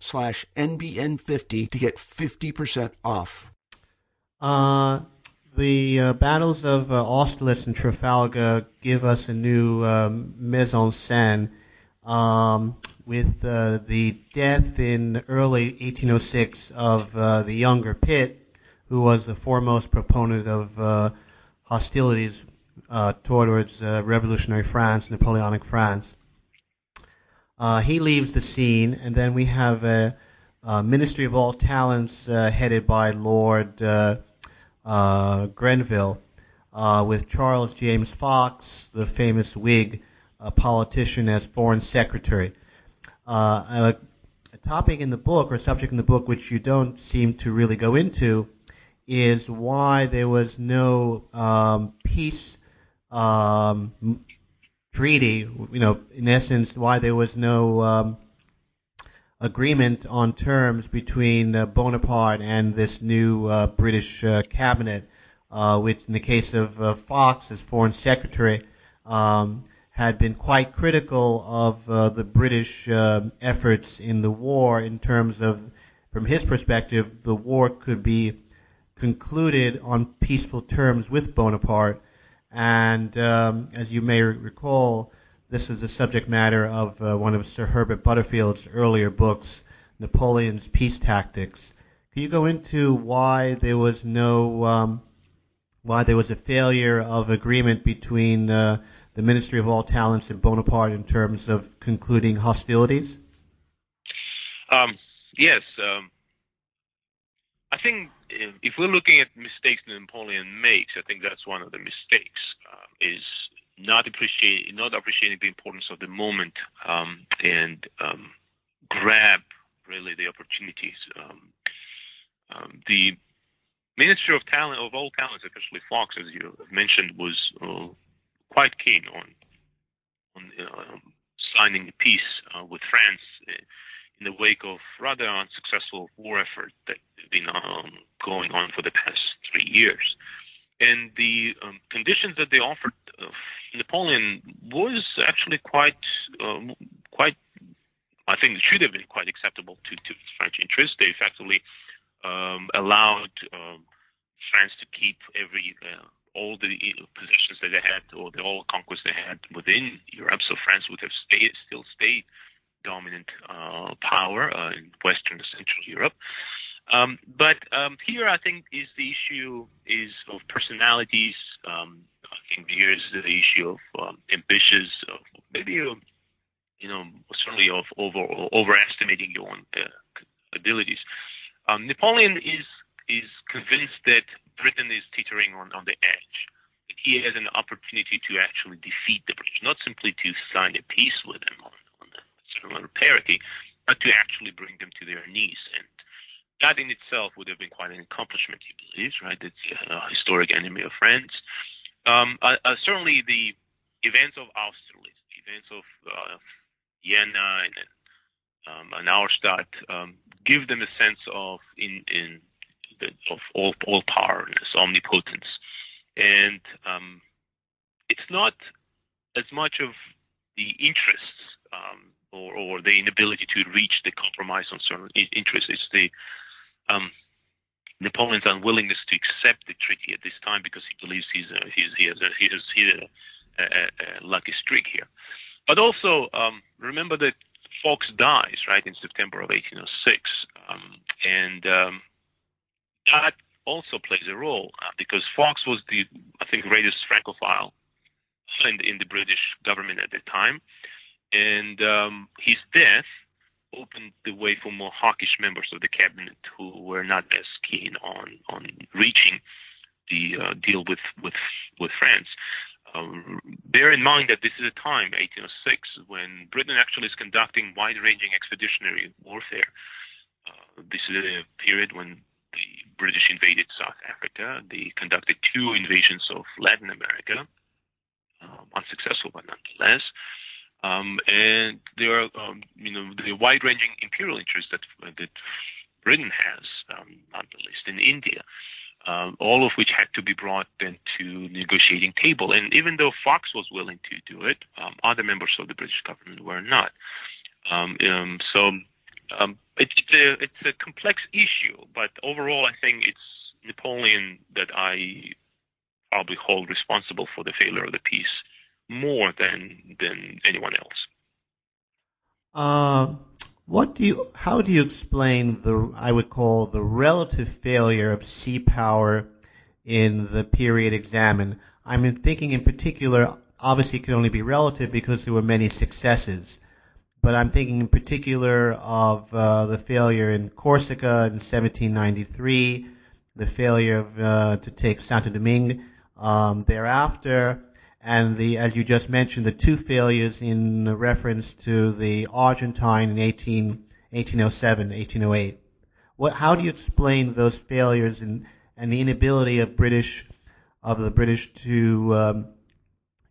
slash NBN50 to get 50% off. Uh, the uh, battles of uh, Austerlitz and Trafalgar give us a new um, mise en scène um, with uh, the death in early 1806 of uh, the younger Pitt, who was the foremost proponent of uh, hostilities uh, towards revolutionary France, Napoleonic France. Uh, he leaves the scene, and then we have a, a Ministry of All Talents uh, headed by Lord uh, uh Grenville, uh, with Charles James Fox, the famous Whig politician, as Foreign Secretary. A, a topic in the book, or subject in the book, which you don't seem to really go into, is why there was no um, peace um, treaty, you know, in essence, why there was no um, agreement on terms between uh, Bonaparte and this new uh, British uh, cabinet, uh, which, in the case of uh, Fox as Foreign Secretary, um, had been quite critical of uh, the British efforts in the war in terms of, from his perspective, the war could be concluded on peaceful terms with Bonaparte and um, as you may recall, this is the subject matter of uh, one of Sir Herbert Butterfield's earlier books, Napoleon's peace tactics. Can you go into why there was no um, why there was a failure of agreement between uh, the Ministry of All Talents and Bonaparte in terms of concluding hostilities? Um, yes. Um, I think if we're looking at mistakes Napoleon makes, I think that's one of the mistakes uh, is not appreciate not appreciating the importance of the moment um, and um, grab really the opportunities. Um, um, the Minister of Talent of all talents, especially Fox, as you mentioned, was uh, quite keen on on uh, signing a peace uh, with France in the wake of rather unsuccessful war effort that had been um, going on for the past three years. And the um, conditions that they offered uh, Napoleon was actually quite um, quite I think it should have been quite acceptable to, to French interests. They effectively um, allowed um, France to keep every uh, all the possessions that they had or the all conquests they had within Europe. So France would have stayed, still stayed dominant uh, power uh, in Western and Central Europe. Um, but um, here, I think, is the issue is of personalities. Um, I think here is the issue of um, ambitious, of maybe uh, you know, certainly of over overestimating your own uh, abilities. Um, Napoleon is is convinced that Britain is teetering on, on the edge. He has an opportunity to actually defeat the British, not simply to sign a peace with them on, certain of parity, but to actually bring them to their knees. And that in itself would have been quite an accomplishment, he believes, right? It's a historic enemy of France. Um, uh, uh, certainly, the events of Austerlitz, the events of uh, Jena and, um, and Auerstedt um, give them a sense of in in the, of all all powerness, omnipotence, and um, it's not as much of the interests um, or, or the inability to reach the compromise on certain interests. It's the um, Napoleon's unwillingness to accept the treaty at this time because he believes he's a, he's he has a, he has, a, a, a lucky streak here. But also um, remember that Fox dies right in September of 1806, um, and um, that also plays a role uh, because Fox was the I think greatest Francophile in in the British government at the time, and um, his death opened the way for more hawkish members of the cabinet who were not as keen on on reaching the uh, deal with with with France. Um, bear in mind that this is a time, 1806, when Britain actually is conducting wide-ranging expeditionary warfare. Uh, this is a period when the British invaded South Africa. They conducted two invasions of Latin America, um, unsuccessful but nonetheless. Um, and there are, um, you know, the wide-ranging imperial interests that that Britain has, um, not the least in India um, all of which had to be brought into negotiating table. And even though Fox was willing to do it, um, other members of the British government were not. Um, um so um, it, it's a it's a complex issue, but overall, I think it's Napoleon that I probably hold responsible for the failure of the peace more than than anyone else. Uh, what do you, how do you explain the, I would call the relative failure of sea power in the period examined? I'm thinking in particular, obviously it can only be relative because there were many successes. But I'm thinking in particular of uh, the failure in Corsica in 1793, the failure of, uh, to take Santo Domingue um, thereafter, and the, as you just mentioned, the two failures in reference to the Argentine in 18, 1807, 1808. What, how do you explain those failures and, and the inability of British, of the British to um,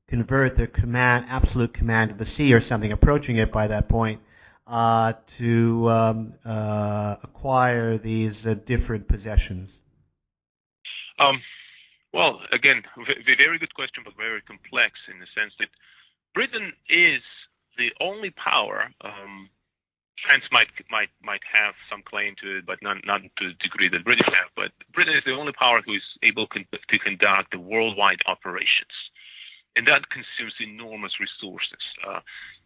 convert their command, absolute command of the sea or something approaching it by that point, uh, to um, uh, acquire these uh, different possessions? Um, well, again, a very good question, but very complex in the sense that Britain is the only power. Um, France might might might have some claim to it, but not not to the degree that British have. But Britain is the only power who is able con- to conduct the worldwide operations, and that consumes enormous resources. Uh,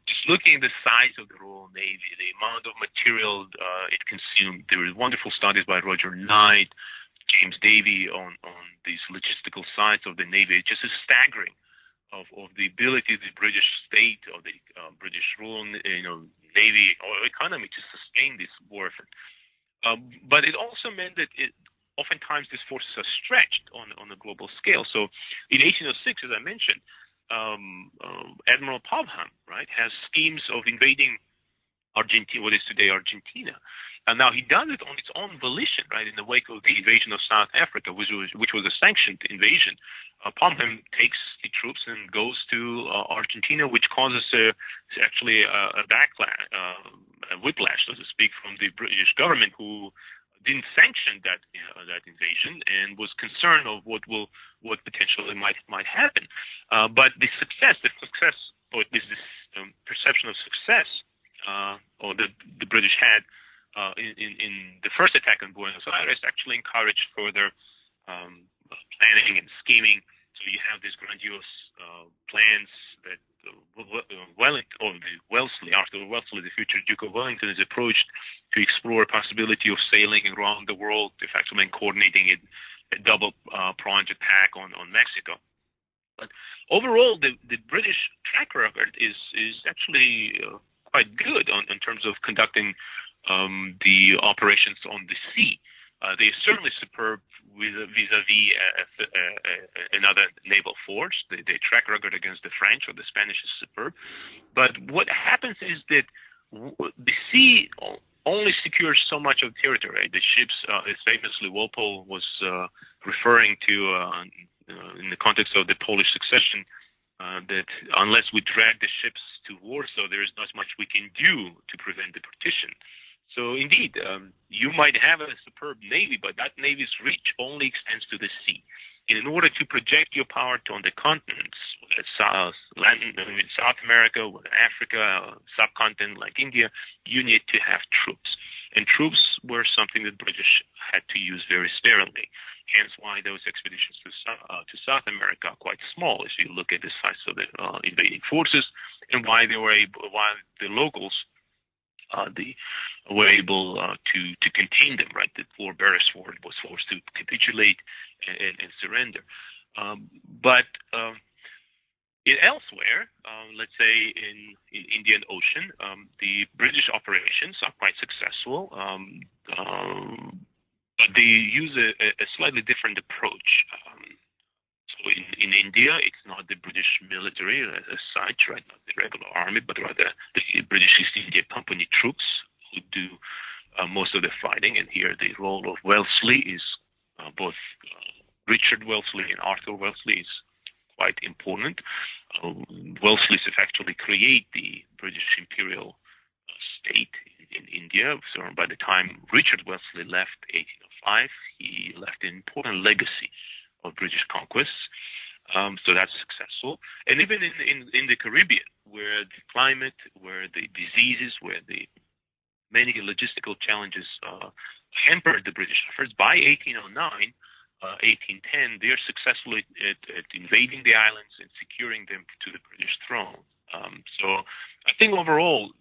just looking at the size of the Royal Navy, the amount of material uh, it consumed. There were wonderful studies by Roger Knight, James Davey on on these logistical sides of the Navy. It's just a staggering of, of the ability of the British state or the uh, British rule, you know, Navy or economy to sustain this warfare. Um, but it also meant that it, oftentimes these forces are stretched on on a global scale. So in 1806, as I mentioned, um, uh, Admiral Popham, right, has schemes of invading Argentina, what is today Argentina. And now he does it on its own volition, right, in the wake of the invasion of South Africa, which was, which was a sanctioned invasion. Uh, Popham takes the troops and goes to uh, Argentina, which causes a, actually a, a backlash, uh, a whiplash, so to speak, from the British government, who didn't sanction that uh, that invasion and was concerned of what will what potentially might might happen. Uh, but the success, the success, or at least this um, perception of success, uh, or the the British had uh, in, in, the first attack on Buenos Aires, actually encouraged further um, planning and scheming. So you have these grandiose uh, plans that Wellington, or Wellesley, Arthur Wellesley, the future Duke of Wellington, is approached to explore a possibility of sailing around the world, effectively coordinating a double uh, pronged attack on, on Mexico. But overall, the, the British track record is is actually uh, quite good on, in terms of conducting um, the operations on the sea. Uh, they are certainly superb vis-a-vis uh, uh, another naval force. The, their track record against the French or the Spanish is superb. But what happens is that the sea only secures so much of the territory. The ships, uh, famously Walpole was uh, referring to uh, uh, in the context of the Polish succession, uh, that unless we drag the ships to Warsaw, there is not much we can do to prevent the partition. So indeed, um, you might have a superb navy, but that navy's reach only extends to the sea. In order to project your power to on the continents, South, Latin, South America, Africa, subcontinent like India, you need to have troops. And troops were something that the British had to use very sparingly. Hence why those expeditions to, uh, to South America are quite small, if you look at the size of the uh, invading forces, and why they were able, why the locals uh, the were able uh, to to contain them. Right, that Lord Beresford was forced to capitulate and, and, and surrender. Um, but um, in elsewhere, um, let's say in, in Indian Ocean, um, the British operations are quite successful, um, um, but they use a, a slightly different approach. Um, in, in India, it's not the British military as such, right? Not the regular army, but rather the British East India Company troops who do uh, most of the fighting. And here, the role of Wellesley is uh, both uh, Richard Wellesley and Arthur Wellesley is quite important. Uh, Wellesley's actually create the British imperial uh, state in, in India. So by the time Richard Wellesley left 1805, he left an important legacy of British conquests. Um, so that's successful. And even in, in, in the Caribbean, where the climate, where the diseases, where the many logistical challenges uh, hampered the British efforts, by 1809, uh, 1810, they're successful at, at, at, invading the islands and securing them to the British throne. Um, so I think overall,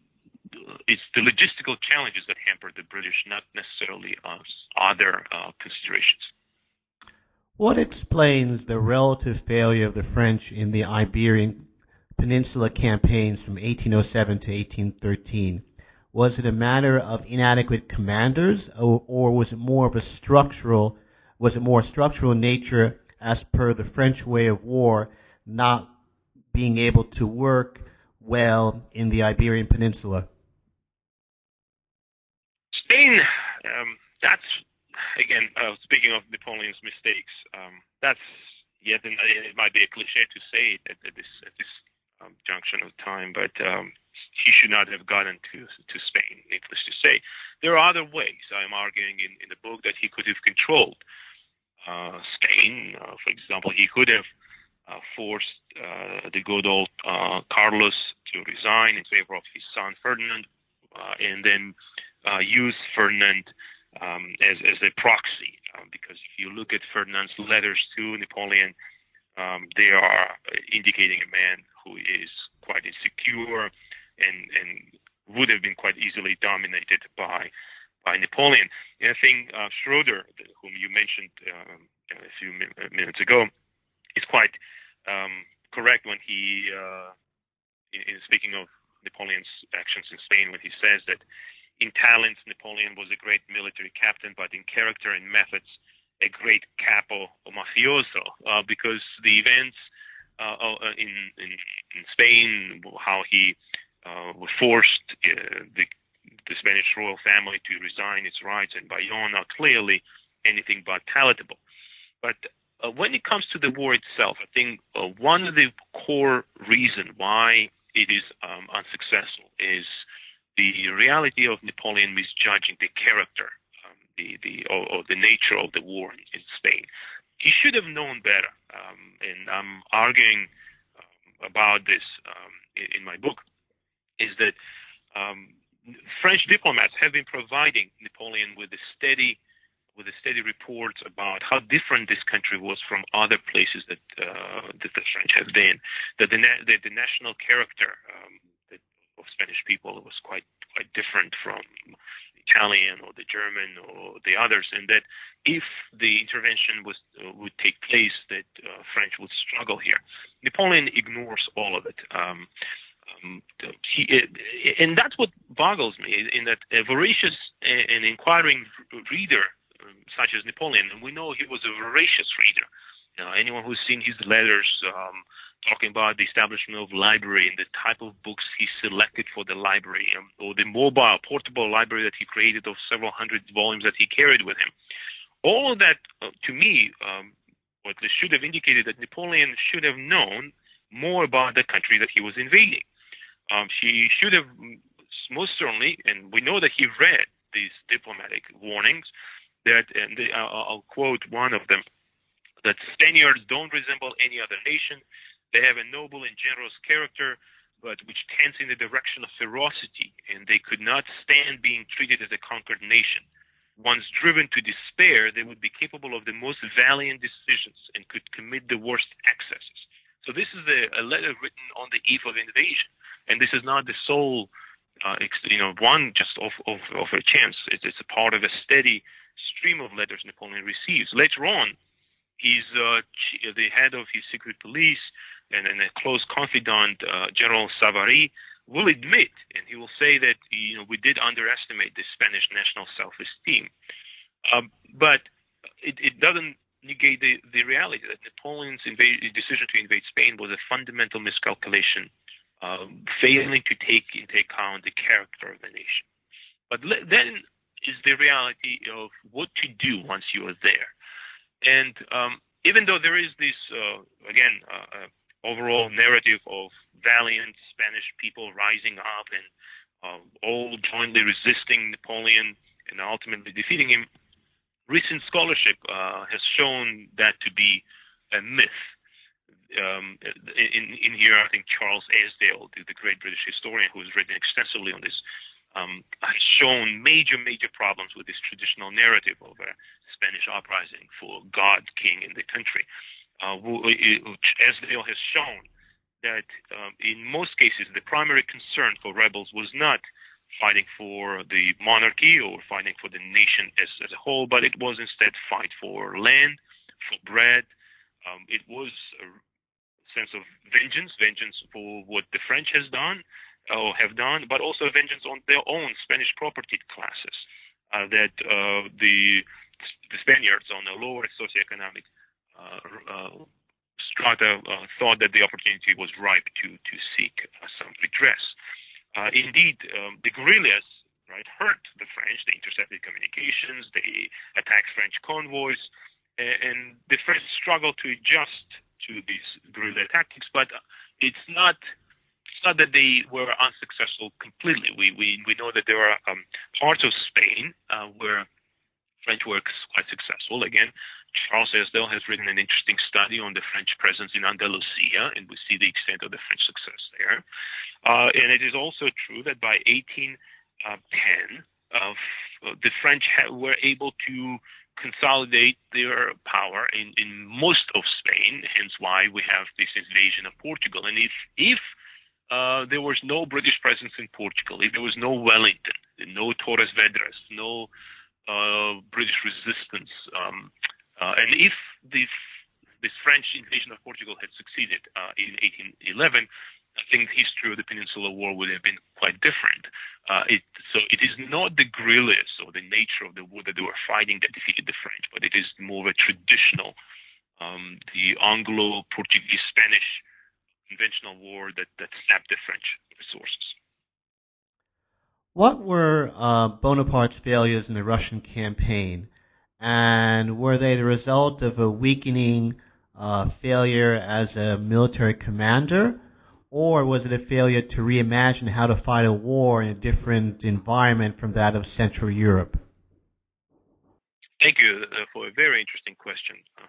it's the logistical challenges that hampered the British, not necessarily uh, other uh, considerations. What explains the relative failure of the French in the Iberian Peninsula campaigns from 1807 to 1813? Was it a matter of inadequate commanders, or, or was it more of a structural? Was it more structural nature, as per the French way of war, not being able to work well in the Iberian Peninsula? Spain, um, that's again, uh, speaking of Napoleon's mistakes, um, that's yet an, it might be a cliche to say at, at this at this um, junction of time, but um, he should not have gotten to to Spain. Needless to say, there are other ways. I'm arguing in, in the book that he could have controlled uh, Spain. Uh, for example, he could have uh, forced uh, the good old uh, Carlos to resign in favor of his son Ferdinand, and then use Ferdinand um, as, as a proxy. Um, because if you look at Ferdinand's letters to Napoleon, um, they are indicating a man who is quite insecure and and would have been quite easily dominated by by Napoleon. And I think uh, Schroeder, whom you mentioned um, a few minutes ago, is quite um, correct when he uh, is speaking of Napoleon's actions in Spain when he says that in talents Napoleon was a great military captain, but in character and methods a great capo or mafioso uh, because the events uh, uh, in, in, in Spain, how he uh, was forced uh, the the Spanish royal family to resign its rights in Bayonne are clearly anything but palatable. But uh, when it comes to the war itself, I think one of the core reasons why it is um, unsuccessful is the reality of Napoleon misjudging the character, um, the the or, or, the nature of the war in, in Spain. He should have known better, um, and I'm arguing um, about this um, in, in, my book. Is that um, French diplomats have been providing Napoleon with a steady with a steady reports about how different this country was from other places that uh, that the French have been. That the na- the, the national character um, that, of Spanish people it was quite quite different from Italian or the German or the others, and that if the intervention was uh, would take place, that uh, French would struggle here. Napoleon ignores all of it. Um, um, he, and that's what boggles me in that a voracious and inquiring reader um, such as Napoleon, and we know he was a voracious reader. You know, anyone who's seen his letters um, talking about the establishment of library and the type of books he selected for the library, um, or the mobile, portable library that he created of several hundred volumes that he carried with him, all of that, uh, to me, um, should have indicated that Napoleon should have known more about the country that he was invading. Um, should have most certainly, and we know that he read these diplomatic warnings. That, and the, I'll quote one of them: that Spaniards don't resemble any other nation. They have a noble and generous character, but which tends in the direction of ferocity, and they could not stand being treated as a conquered nation. Once driven to despair, they would be capable of the most valiant decisions and could commit the worst excesses. So this is a, a letter written on the eve of invasion, and this is not the sole, uh, you know, one just of, of, of a chance. It's, it's a part of a steady stream of letters Napoleon receives. Later on, he's uh, the head of his secret police and, and a close confidant, uh, General Savary, will admit, and he will say that you know we did underestimate the Spanish national self-esteem, um, but it, it doesn't negate the, the reality that Napoleon's invade, decision to invade Spain was a fundamental miscalculation, um, failing to take into account the character of the nation. But le- then is the reality of what to do once you are there. And um, even though there is this, uh, again, uh, uh, overall narrative of valiant Spanish people rising up and uh, all jointly resisting Napoleon and ultimately defeating him, recent scholarship uh, has shown that to be a myth. Um, in, in here, I think Charles Esdaile, the, the great British historian who has written extensively on this, um, has shown major, major problems with this traditional narrative of a Spanish uprising for God, king in the country. Uh, Esdaile has shown that um, in most cases, the primary concern for rebels was not fighting for the monarchy or fighting for the nation as, as a whole, but it was instead fight for land, for bread. Um, it was a sense of vengeance, vengeance for what the French has done or have done, but also vengeance on their own Spanish property classes. Uh, that uh, the the Spaniards on the lower socioeconomic uh, uh strata uh, thought that the opportunity was ripe to to seek uh, some redress. Uh, indeed, um, the guerrillas right hurt the French. They intercepted communications. They attacked French convoys, and, and the French struggled to adjust to these guerrilla tactics. But it's not not that they were unsuccessful completely. We we we know that there are um, parts of Spain uh, where French work is quite successful. Again, Charles Esdaile has written an interesting study on the French presence in Andalusia, and we see the extent of the French success there. Uh, and it is also true that by 1810, uh, the French ha- were able to consolidate their power in, in most of Spain, hence why we have this invasion of Portugal. And if, if uh, there was no British presence in Portugal, there was no Wellington, no Torres Vedras, no uh, British resistance, um, uh, and if this this French invasion of Portugal had succeeded uh, in 1811, I think the history of the Peninsular War would have been quite different. Uh, it, so it is not the guerrillas or the nature of the war that they were fighting that defeated the French, but it is more of a traditional, um, the Anglo-Portuguese-Spanish conventional war that, that sapped the French resources. What were uh, Bonaparte's failures in the Russian campaign, and were they the result of a weakening uh, failure as a military commander, or was it a failure to reimagine how to fight a war in a different environment from that of Central Europe? Thank you uh, for a very interesting question. Um,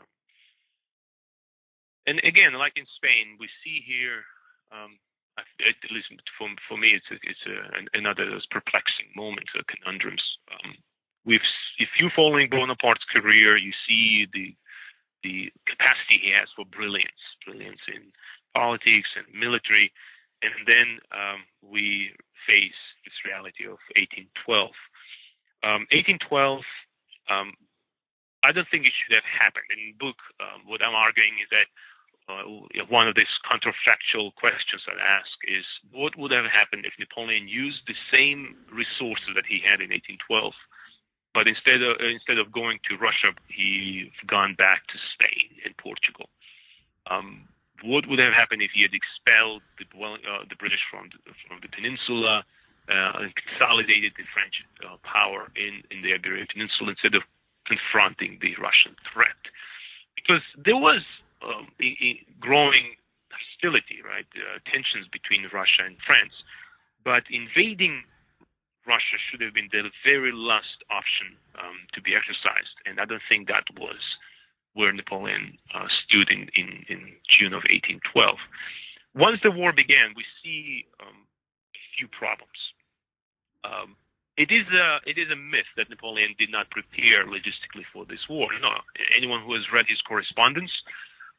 and again, like in Spain, we see here, um, at least for, for me, it's a, it's a, another perplexing moment, uh, conundrums. Um, if you're following Bonaparte's career, you see the the capacity he has for brilliance, brilliance in politics and military. And then um, we face this reality of 1812. Um, 1812, um, I don't think it should have happened. In the book, um, what I'm arguing is that uh, one of these counterfactual questions I ask is what would have happened if Napoleon used the same resources that he had in 1812 but instead of instead of going to Russia, he's gone back to Spain and Portugal. Um, what would have happened if he had expelled the, uh, the British from the, from the peninsula uh, and consolidated the French uh, power in, in the Iberian Peninsula instead of confronting the Russian threat? Because there was um, a, a growing hostility, right, uh, tensions between Russia and France, but invading Russia should have been the very last option um, to be exercised, and I don't think that was where Napoleon uh, stood in, in, in, June of 1812. Once the war began, we see um, a few problems. Um, it is a it is a myth that Napoleon did not prepare logistically for this war. No, anyone who has read his correspondence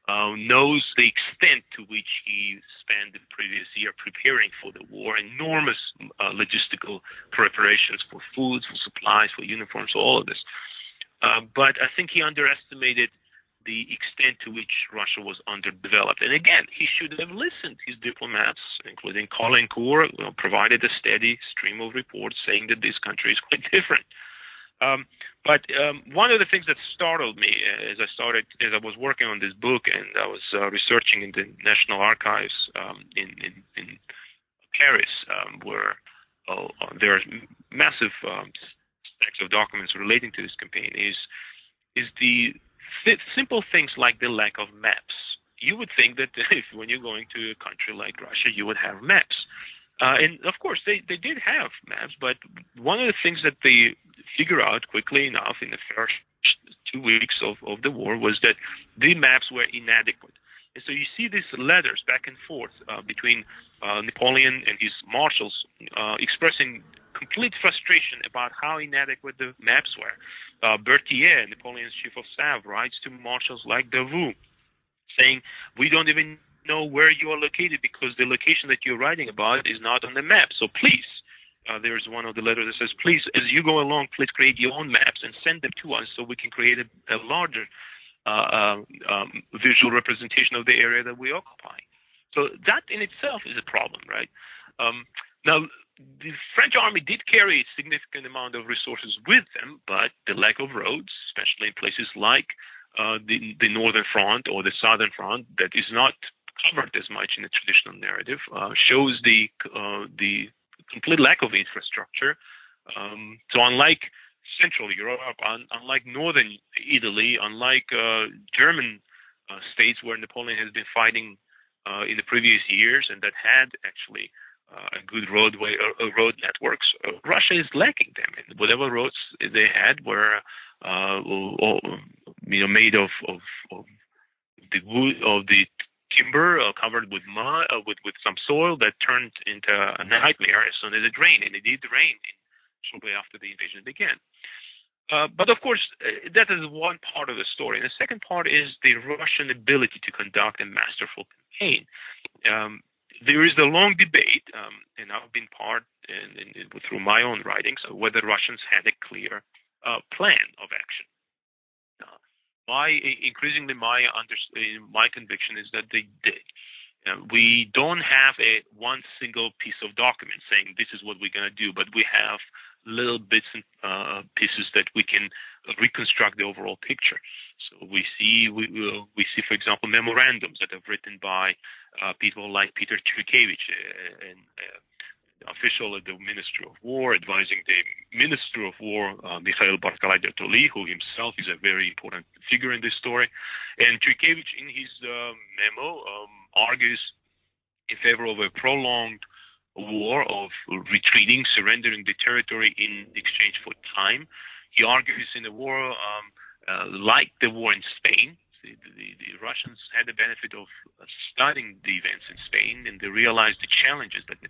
uh, knows the extent to which he spent the previous year preparing for the war, enormous uh, logistical preparations for food, for supplies, for uniforms, all of this. Uh, but I think he underestimated the extent to which Russia was underdeveloped. And again, he should have listened. His diplomats, including Caulaincourt, you know, provided a steady stream of reports saying that this country is quite different. Um, but um, one of the things that startled me as I started, as I was working on this book and I was uh, researching in the National Archives um, in, in, in, Paris, um, where uh, there are massive um, stacks of documents relating to this campaign, is is the th- simple things like the lack of maps. You would think that if when you're going to a country like Russia, you would have maps. Uh, and of course, they, they did have maps, but one of the things that they figured out quickly enough in the first two weeks of, of the war was that the maps were inadequate. And so you see these letters back and forth uh, between uh, Napoleon and his marshals uh, expressing complete frustration about how inadequate the maps were. Uh, Berthier, Napoleon's chief of staff, writes to marshals like Davout, saying, We don't even know where you are located because the location that you're writing about is not on the map. So please, uh, there's one of the letters that says, please, as you go along, please create your own maps and send them to us so we can create a, a larger uh, uh, um, visual representation of the area that we occupy. So that in itself is a problem, right? Um, now, the French army did carry a significant amount of resources with them, but the lack of roads, especially in places like uh, the, the northern front or the southern front, that is not covered as much in the traditional narrative, uh, shows the uh, the complete lack of infrastructure. Um, so unlike Central Europe, un- unlike Northern Italy, unlike uh, German uh, states where Napoleon has been fighting uh, in the previous years and that had actually uh, a good roadway road networks. Russia is lacking them, and whatever roads they had were, uh, all, you know, made of, of, of the wood of the timber uh, covered with mud, uh, with with some soil that turned into a nightmare as soon as it rained, and it did rain shortly after the invasion began. Uh, but of course, uh, that is one part of the story. And the second part is the Russian ability to conduct a masterful campaign. Um, there is a long debate, um, and I've been part in, in, in, through my own writings, whether Russians had a clear uh, plan of action. Uh, my increasingly my under, my conviction is that they did. Uh, we don't have a one single piece of document saying this is what we're going to do, but we have little bits and uh, pieces that we can reconstruct the overall picture. So we see we uh, we see, for example, memorandums that are written by uh, people like Peter Chuikevich, uh, an official at the Ministry of War, advising the Minister of War, uh, Mikhail Barclay de Tolly, who himself is a very important figure in this story. And Chuikevich, in his uh, memo, um, argues in favor of a prolonged war of retreating, surrendering the territory in exchange for time. He argues in the war, um, uh, like the war in Spain, the, the, the, Russians had the benefit of studying the events in Spain and they realized the challenges that was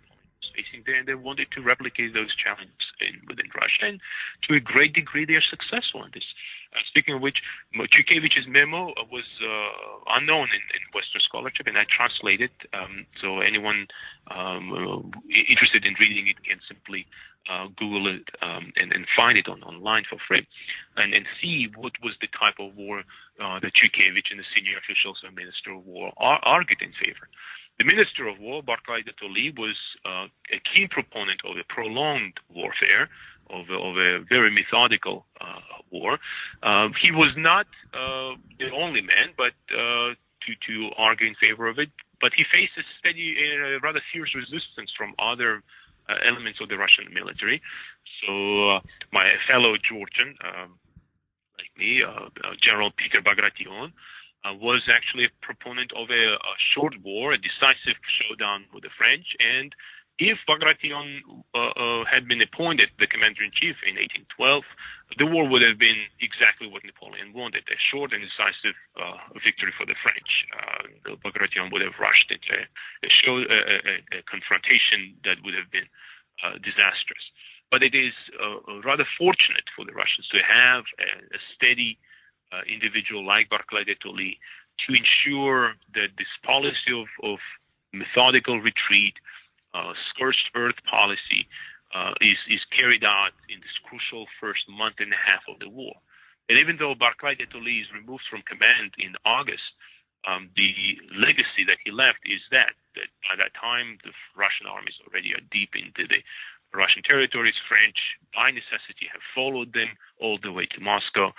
facing there and they wanted to replicate those challenges in, within Russia. And to a great degree, they are successful in this. Uh, speaking of which, Chuikevich's memo was uh, unknown in, in, Western scholarship, and I translated. Um, so anyone um, uh, interested in reading it can simply uh, Google it um, and, and, find it on online for free, and, and see what was the type of war uh, that Chuikevich and the senior officials of Minister of War argued in favor. The Minister of War, Barclay de Tolly, was uh, a keen proponent of a prolonged warfare, of a, of a very methodical uh, war. Uh, he was not uh, the only man, but uh, to to argue in favor of it. But he faced a steady, uh, rather fierce resistance from other uh, elements of the Russian military. So my fellow Georgian, um, like me, General Peter Bagration. Was actually a proponent of a, a short war, a decisive showdown with the French, and if Bagration uh, uh, had been appointed the commander in chief in 1812, the war would have been exactly what Napoleon wanted a short and decisive uh, victory for the French. Uh, Bagration would have rushed into a, show, a, a, a confrontation that would have been uh, disastrous. But it is uh, rather fortunate for the Russians to have a, steady uh, individual like Barclay de Tolly to ensure that this policy of, of methodical retreat uh, scorched earth policy uh, is, is carried out in this crucial first month and a half of the war. And even though Barclay de Tolly is removed from command in August, um, the legacy that he left is that, that by that time the Russian armies already are deep into the Russian territories. French, by necessity, have followed them all the way to Moscow,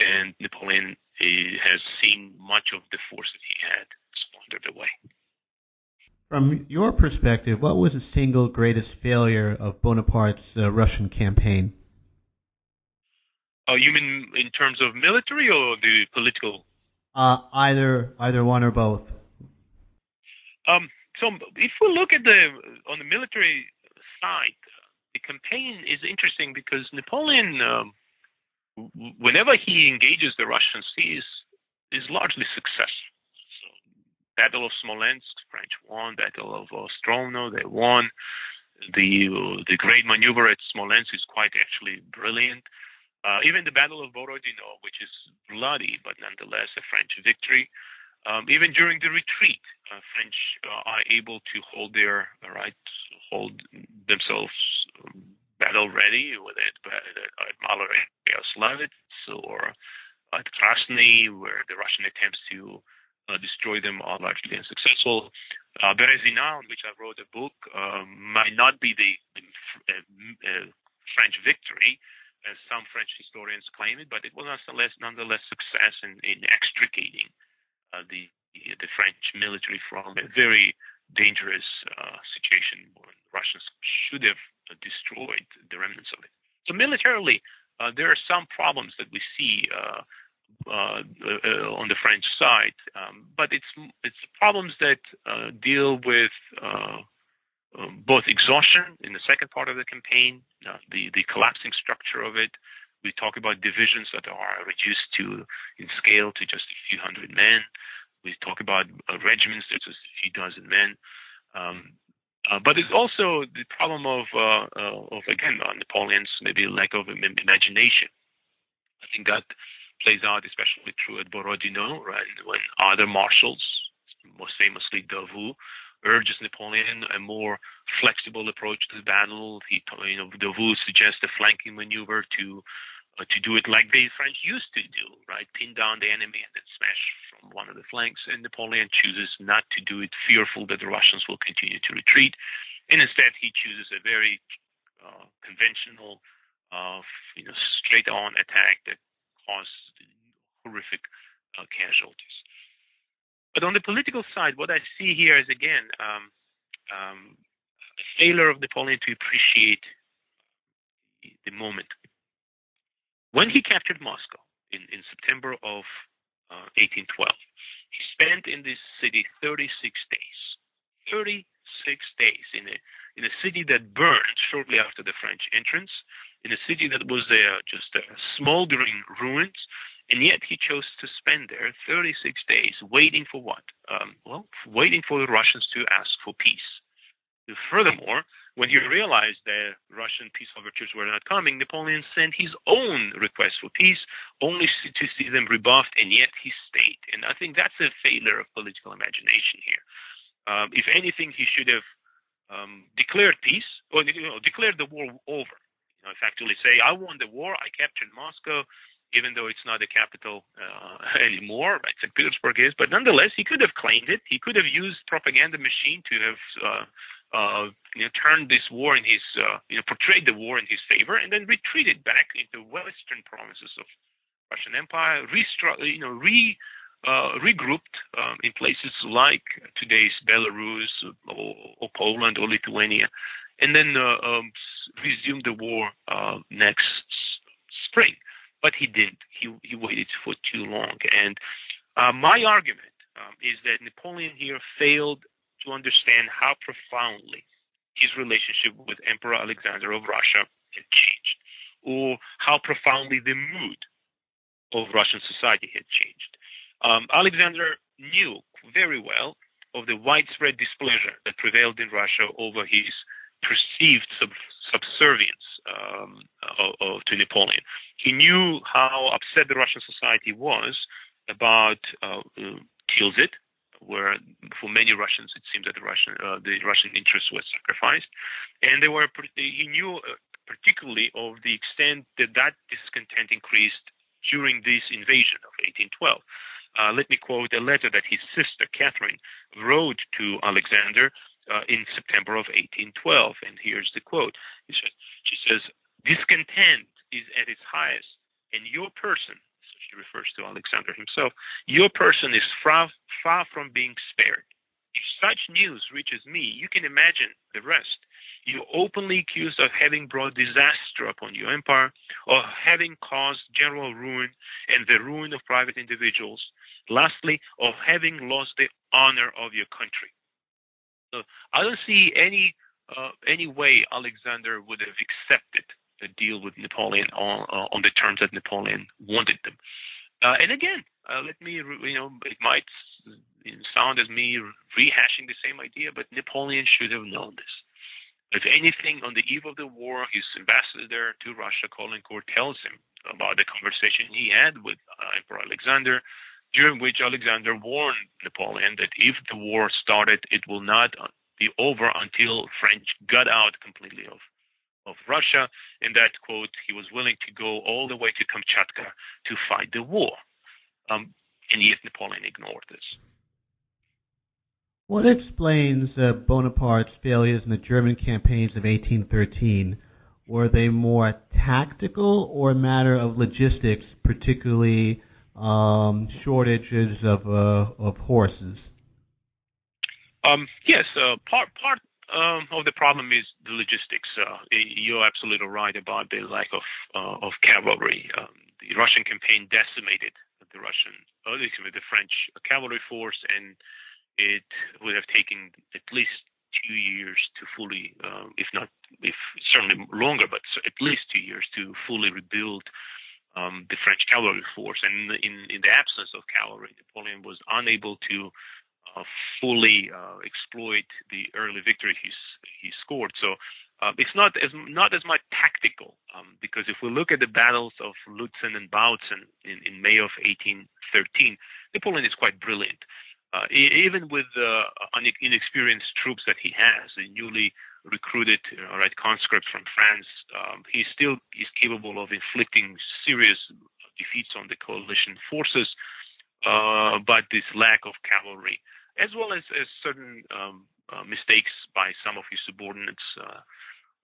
and Napoleon has seen much of the force that he had squandered away. From your perspective, what was the single greatest failure of Bonaparte's uh, Russian campaign? Oh, you mean in terms of military or the political? Uh, either, either one or both. Um, so if we look at the on the military side, the campaign is interesting because Napoleon, um, whenever he engages the Russians, he is is largely successful. Battle of Smolensk, French won. Battle of Ostrovno, they won. The the great maneuver at Smolensk is quite actually brilliant. Uh, even the Battle of Borodino, which is bloody but nonetheless a French victory. Um, even during the retreat, uh, French uh, are able to hold their uh, right, hold themselves um, battle ready with it at Maloye Slavitz or at Krasny, where the Russian attempts to uh, destroy them are largely unsuccessful. Uh, Berezina, on which I wrote a book, um, might not be the, uh, uh, French victory, as some French historians claim it, but it was nonetheless, nonetheless success in, in extricating uh, the, the French military from a very dangerous uh, situation where Russians should have destroyed the remnants of it. So militarily, uh, there are some problems that we see uh, uh, uh, on the French side. Um, but it's it's problems that uh, deal with uh, um, both exhaustion in the second part of the campaign, uh, the the collapsing structure of it. We talk about divisions that are reduced to in scale to just a few hundred men. We talk about uh, just a few dozen men. Um, but it's also the problem of of again Napoleon's maybe lack of imagination. I think that plays out especially true at Borodino, right? When other marshals, most famously Davout, urges Napoleon a more flexible approach to the battle. He, you know, Davout suggests a flanking maneuver to to do it like the French used to do, right? Pin down the enemy and then smash from one of the flanks. And Napoleon chooses not to do it, fearful that the Russians will continue to retreat. And instead, he chooses a very uh, conventional, uh, you know, straight-on attack that caused horrific uh, casualties. But on the political side, what I see here is again um, um, a failure of Napoleon to appreciate the moment when he captured Moscow in, in September of uh, 1812, he spent in this city 36 days. 36 days in a in a city that burned shortly after the French entrance, in a city that was uh, just a smoldering ruins, and yet he chose to spend there 36 days waiting for what? Um, well, waiting for the Russians to ask for peace. Furthermore, when he realized that Russian peace overtures were not coming, Napoleon sent his own request for peace, only to see them rebuffed, and yet he stayed. And I think that's a failure of political imagination here. Um, if anything, he should have um, declared peace or you know, declared the war over. You know, effectively say, "I won the war. I captured Moscow." Even though it's not the capital uh, anymore, right? St. Petersburg is, but nonetheless, he could have claimed it. He could have used propaganda machine to have uh, uh, you know, turned this war in his, uh, you know, portrayed the war in his favor, and then retreated back into western provinces of Russian Empire, restru- you know, re, uh, regrouped um, in places like today's Belarus or, or, Poland or Lithuania, and then uh, um, resumed the war uh, next spring. But he didn't. He he waited for too long, and uh, my argument um, is that Napoleon here failed to understand how profoundly his relationship with Emperor Alexander of Russia had changed, or how profoundly the mood of Russian society had changed. Um, Alexander knew very well of the widespread displeasure that prevailed in Russia over his perceived sub- subservience um, of, of, to Napoleon. He knew how upset the Russian society was about uh, Tilsit, where for many Russians it seems that the Russian uh, the Russian interest was sacrificed, and they were he knew uh, particularly of the extent that that discontent increased during this invasion of 1812. Uh, let me quote a letter that his sister Catherine wrote to Alexander uh, in September of 1812, and here's the quote. She says, "Discontent is at its highest, and your person he refers to Alexander himself, your person is far, far from being spared. If such news reaches me, you can imagine the rest. You're openly accused of having brought disaster upon your empire, of having caused general ruin and the ruin of private individuals, lastly, of having lost the honor of your country. So I don't see any uh, any way Alexander would have accepted deal with Napoleon on uh, on the terms that Napoleon wanted them. Uh, and again, uh, let me you know it might sound as me rehashing the same idea, but Napoleon should have known this. If anything, on the eve of the war, his ambassador to Russia, Caulaincourt, tells him about the conversation he had with uh, Emperor Alexander, during which Alexander warned Napoleon that if the war started, it will not be over until French got out completely of of Russia, and that quote, he was willing to go all the way to Kamchatka to fight the war. Um, and yet Napoleon ignored this. What explains uh, Bonaparte's failures in the German campaigns of 1813? Were they more tactical or a matter of logistics, particularly um, shortages of uh, of horses? Um, yes, uh, part part um, of the problem is the logistics. Uh, you're absolutely right about the lack of uh, of cavalry. Um, the Russian campaign decimated the Russian, uh, the French cavalry force, and it would have taken at least two years to fully, uh, if not, if certainly longer, but at least two years to fully rebuild um, the French cavalry force. And in, in the absence of cavalry, Napoleon was unable to uh, fully uh, exploit the early victory he's he scored. So uh, it's not as not as much tactical um, because if we look at the battles of Lutzen and Bautzen in, in May of 1813, Napoleon is quite brilliant. uh, even with the inexperienced troops that he has, the newly recruited uh, right conscript from France, um, he still is capable of inflicting serious defeats on the coalition forces. Uh, but this lack of cavalry, as well as, as certain um, uh, mistakes by some of his subordinates, uh,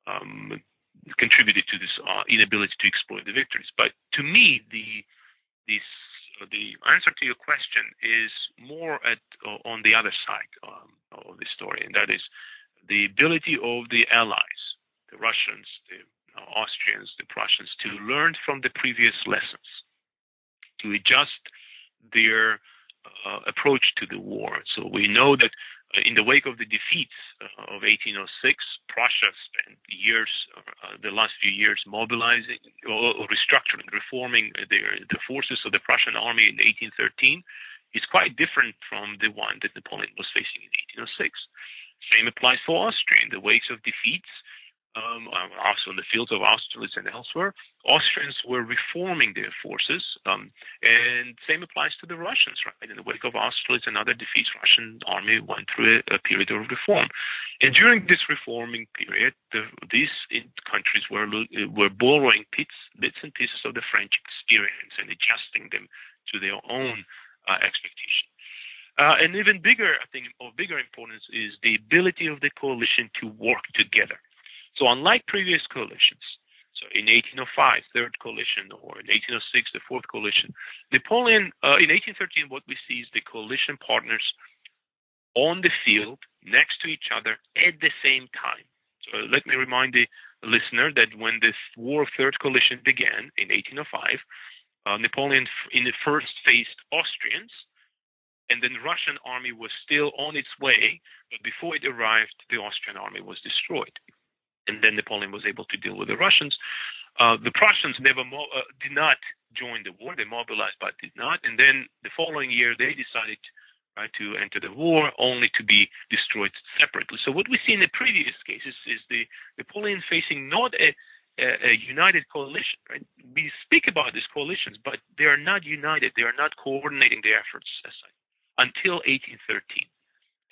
um, contributed to this uh, inability to exploit the victories. But to me, the this the answer to your question is more at on the other side um, of the story, and that is the ability of the allies, the Russians, the Austrians, the Prussians, to learn from the previous lessons, to adjust their uh, approach to the war. So we know that uh, in the wake of the defeats uh, of 1806, Prussia spent years, uh, the last few years, mobilizing or, or restructuring, reforming their, the forces of the Prussian army in 1813. Is quite different from the one that Napoleon was facing in 1806. Same applies for Austria. In the wake of defeats, um, also in the fields of Austerlitz and elsewhere, Austrians were reforming their forces, um, and same applies to the Russians. Right, in the wake of Austerlitz and other defeats, Russian army went through a, a period of reform, and during this reforming period, the, these countries were were borrowing bits, bits and pieces of the French experience and adjusting them to their own uh, expectation. Uh, and even bigger, I think, of bigger importance is the ability of the coalition to work together. So unlike previous coalitions, so in 1805, third coalition, or in 1806, the fourth coalition, Napoleon, uh, in 1813, what we see is the coalition partners on the field next to each other at the same time. So let me remind the listener that when this War of Third Coalition began in 1805, uh, Napoleon in the first faced Austrians, and then the Russian army was still on its way, but before it arrived, the Austrian army was destroyed and then Napoleon was able to deal with the Russians. Uh, the Prussians never mo- uh, did not join the war; they mobilized but did not. And then the following year, they decided to enter the war, only to be destroyed separately. So what we see in the previous cases is the Napoleon facing not a a, united coalition. Right? We speak about these coalitions, but they are not united. They are not coordinating their efforts until 1813.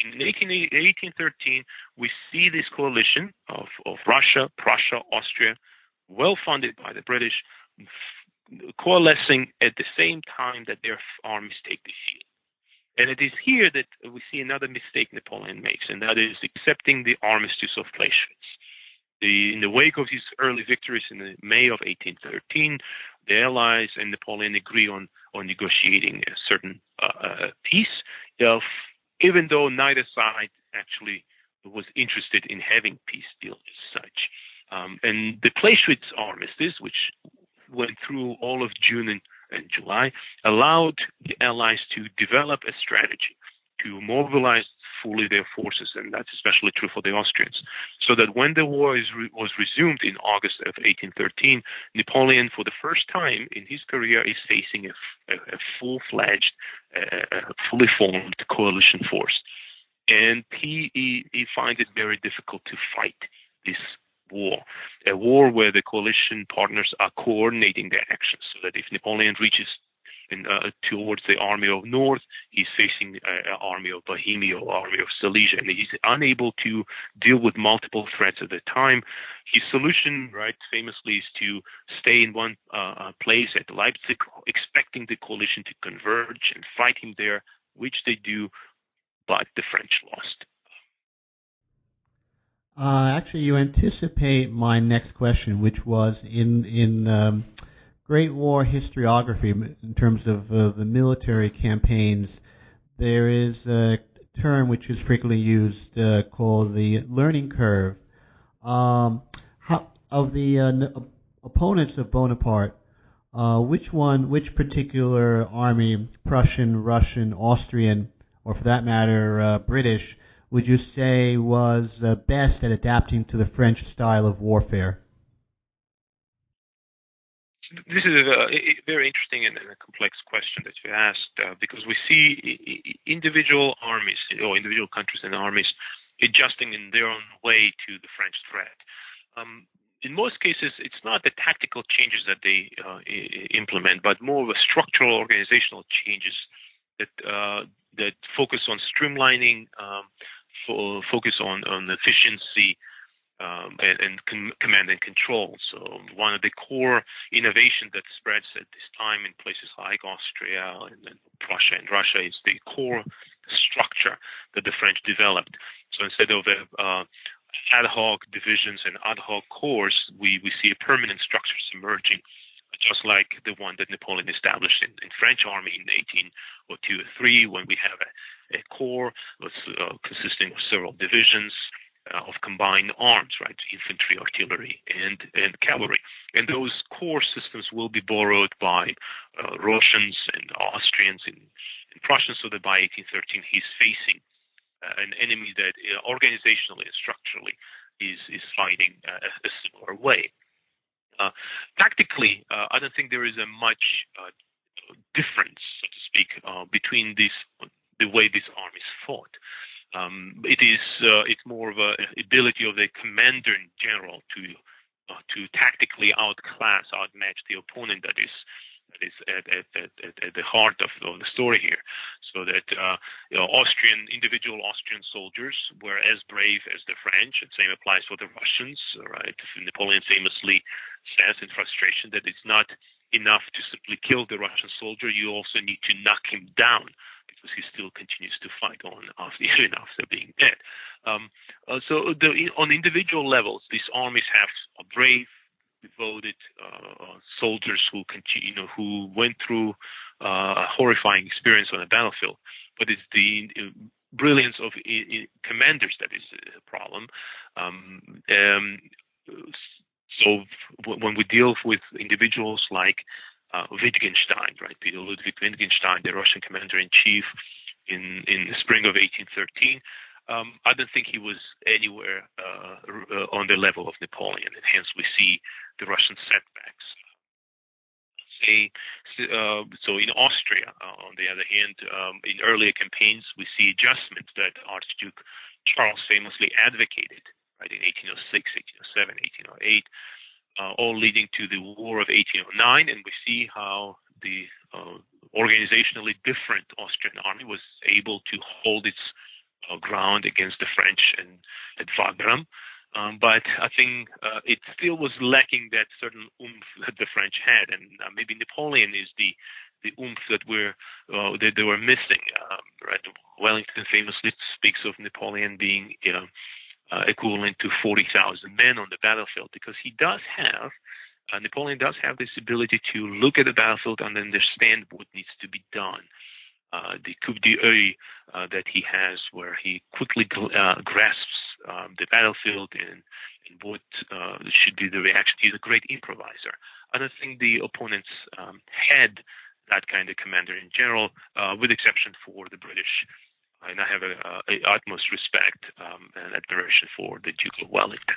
In 1813, we see this coalition of, of Russia, Prussia, Austria, well funded by the British, coalescing at the same time that their armies take the field. And it is here that we see another mistake Napoleon makes, and that is accepting the armistice of Pläswitz. The, in the wake of his early victories in May of 1813, the Allies and Napoleon agree on, on negotiating a certain uh, uh, peace. Uh, even though neither side actually was interested in having peace deal as such. Um, and the Pläswitz armistice, which went through all of June and, and July, allowed the Allies to develop a strategy to mobilize fully their forces, and that's especially true for the Austrians. So that when the war re- was resumed in August of 1813, Napoleon, for the first time in his career, is facing a, a, a full-fledged, uh, fully formed coalition force, and he, he he finds it very difficult to fight this war, a war where the coalition partners are coordinating their actions, so that if Napoleon reaches in, uh, towards the army of North. He's facing an uh, army of Bohemia, army of Silesia, and he's unable to deal with multiple threats at the time. His solution, right, famously, is to stay in one uh, uh, place at Leipzig, expecting the coalition to converge and fight him there, which they do, but the French lost. Uh, actually, you anticipate my next question, which was in in um, Great War historiography in terms of uh, the military campaigns, there is a term which is frequently used uh, called the learning curve. Um, how, of the uh, opponents of Bonaparte, uh, which one, which particular army, Prussian, Russian, Austrian, or for that matter, uh, British, would you say was uh, best at adapting to the French style of warfare? This is a, very interesting and, a complex question that you asked uh, because we see individual armies or individual countries and armies adjusting in their own way to the French threat. Um, in most cases, it's not the tactical changes that they uh, implement, but more of a structural organizational changes that uh, that focus on streamlining, um, fo- focus on, on efficiency, um, and, and com- command and control. So one of the core innovations that spreads at this time in places like Austria and, and Prussia and Russia is the corps structure that the French developed. So instead of a uh, ad hoc divisions and ad hoc corps, we, we see a permanent structure emerging, just like the one that Napoleon established in, in French army in 1802 or 3, when we have a, a corps was, uh, consisting of several divisions, uh, of combined arms, right? Infantry, artillery, and and cavalry. And those corps systems will be borrowed by uh, Russians and Austrians and, and, Prussians, so that by 1813 he's facing uh, an enemy that uh, organizationally and structurally is is fighting uh, a similar way. Uh, tactically, I don't think there is a much difference, so to speak, between these the way these armies fought. Um, it is uh, it's more of a ability of the commander in general to uh, to tactically outclass, outmatch the opponent that is that is at, at, at, at the heart of, of, the story here. So that uh, you know, Austrian individual Austrian soldiers were as brave as the French, and same applies for the Russians. Right? Napoleon famously says in frustration that it's not enough to simply kill the Russian soldier; you also need to knock him down he still continues to fight on after even after being dead. Um, uh, so the, on individual levels, these armies have a brave, devoted uh, soldiers who continue, you know, who went through uh, a horrifying experience on the battlefield. But it's the uh, brilliance of commanders that is a problem. Um, um, so when we deal with individuals like uh, Wittgenstein, right? Peter Ludwig Wittgenstein, the Russian commander in chief in, in the spring of 1813. Um, I don't think he was anywhere uh, uh, on the level of Napoleon, and hence we see the Russian setbacks. Say, uh, so in Austria, uh, on the other hand, um, in earlier campaigns, we see adjustments that Archduke Charles famously advocated, right, in 1806, 1807, 1808 uh, all leading to the War of 1809, and we see how the uh, organizationally different Austrian army was able to hold its uh, ground against the French and at Wagram. Um, but I think uh, it still was lacking that certain oomph that the French had, and uh, maybe Napoleon is the the oomph that we're uh, that they were missing. Um, right, Wellington famously speaks of Napoleon being, you know, uh, equivalent to 40,000 men on the battlefield because he does have, uh, Napoleon does have this ability to look at the battlefield and understand what needs to be done. Uh, the coup d'oeil uh, that he has, where he quickly uh, grasps um, the battlefield and, and what uh, should be the reaction. He's a great improviser. I don't think the opponents um, had that kind of commander in general, with exception for the British and I have a, a, a utmost respect um, and admiration for the Duke of Wellington.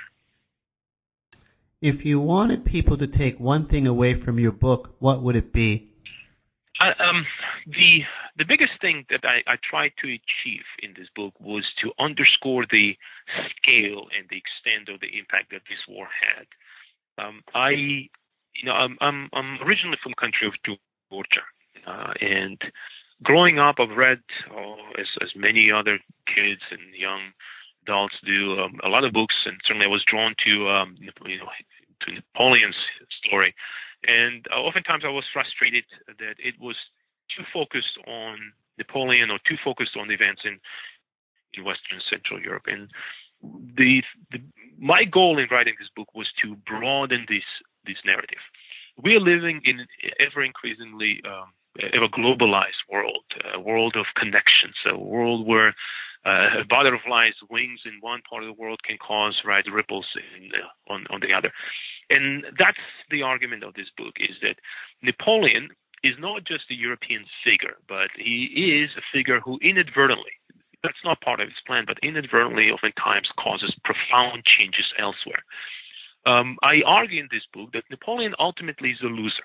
If you wanted people to take one thing away from your book, what would it be? Uh, um, the the biggest thing that I, I tried to achieve in this book was to underscore the scale and the extent of the impact that this war had. Um, I, you know, I'm, I'm, I'm originally from country of Georgia, uh, and growing up, I've read, uh, as as many other kids and young adults do, um, a lot of books, and certainly I was drawn to um, you know to Napoleon's story, and uh, oftentimes I was frustrated that it was too focused on Napoleon or too focused on the events in in Western Central Europe. And the, the my goal in writing this book was to broaden this this narrative. We are living in ever increasingly um, a globalized world, a world of connections, a world where uh, a butterfly's wings in one part of the world can cause right ripples in, uh, on on the other, and that's the argument of this book: is that Napoleon is not just a European figure, but he is a figure who inadvertently. That's not part of his plan, but inadvertently, oftentimes, causes profound changes elsewhere. Um, I argue in this book that Napoleon ultimately is a loser.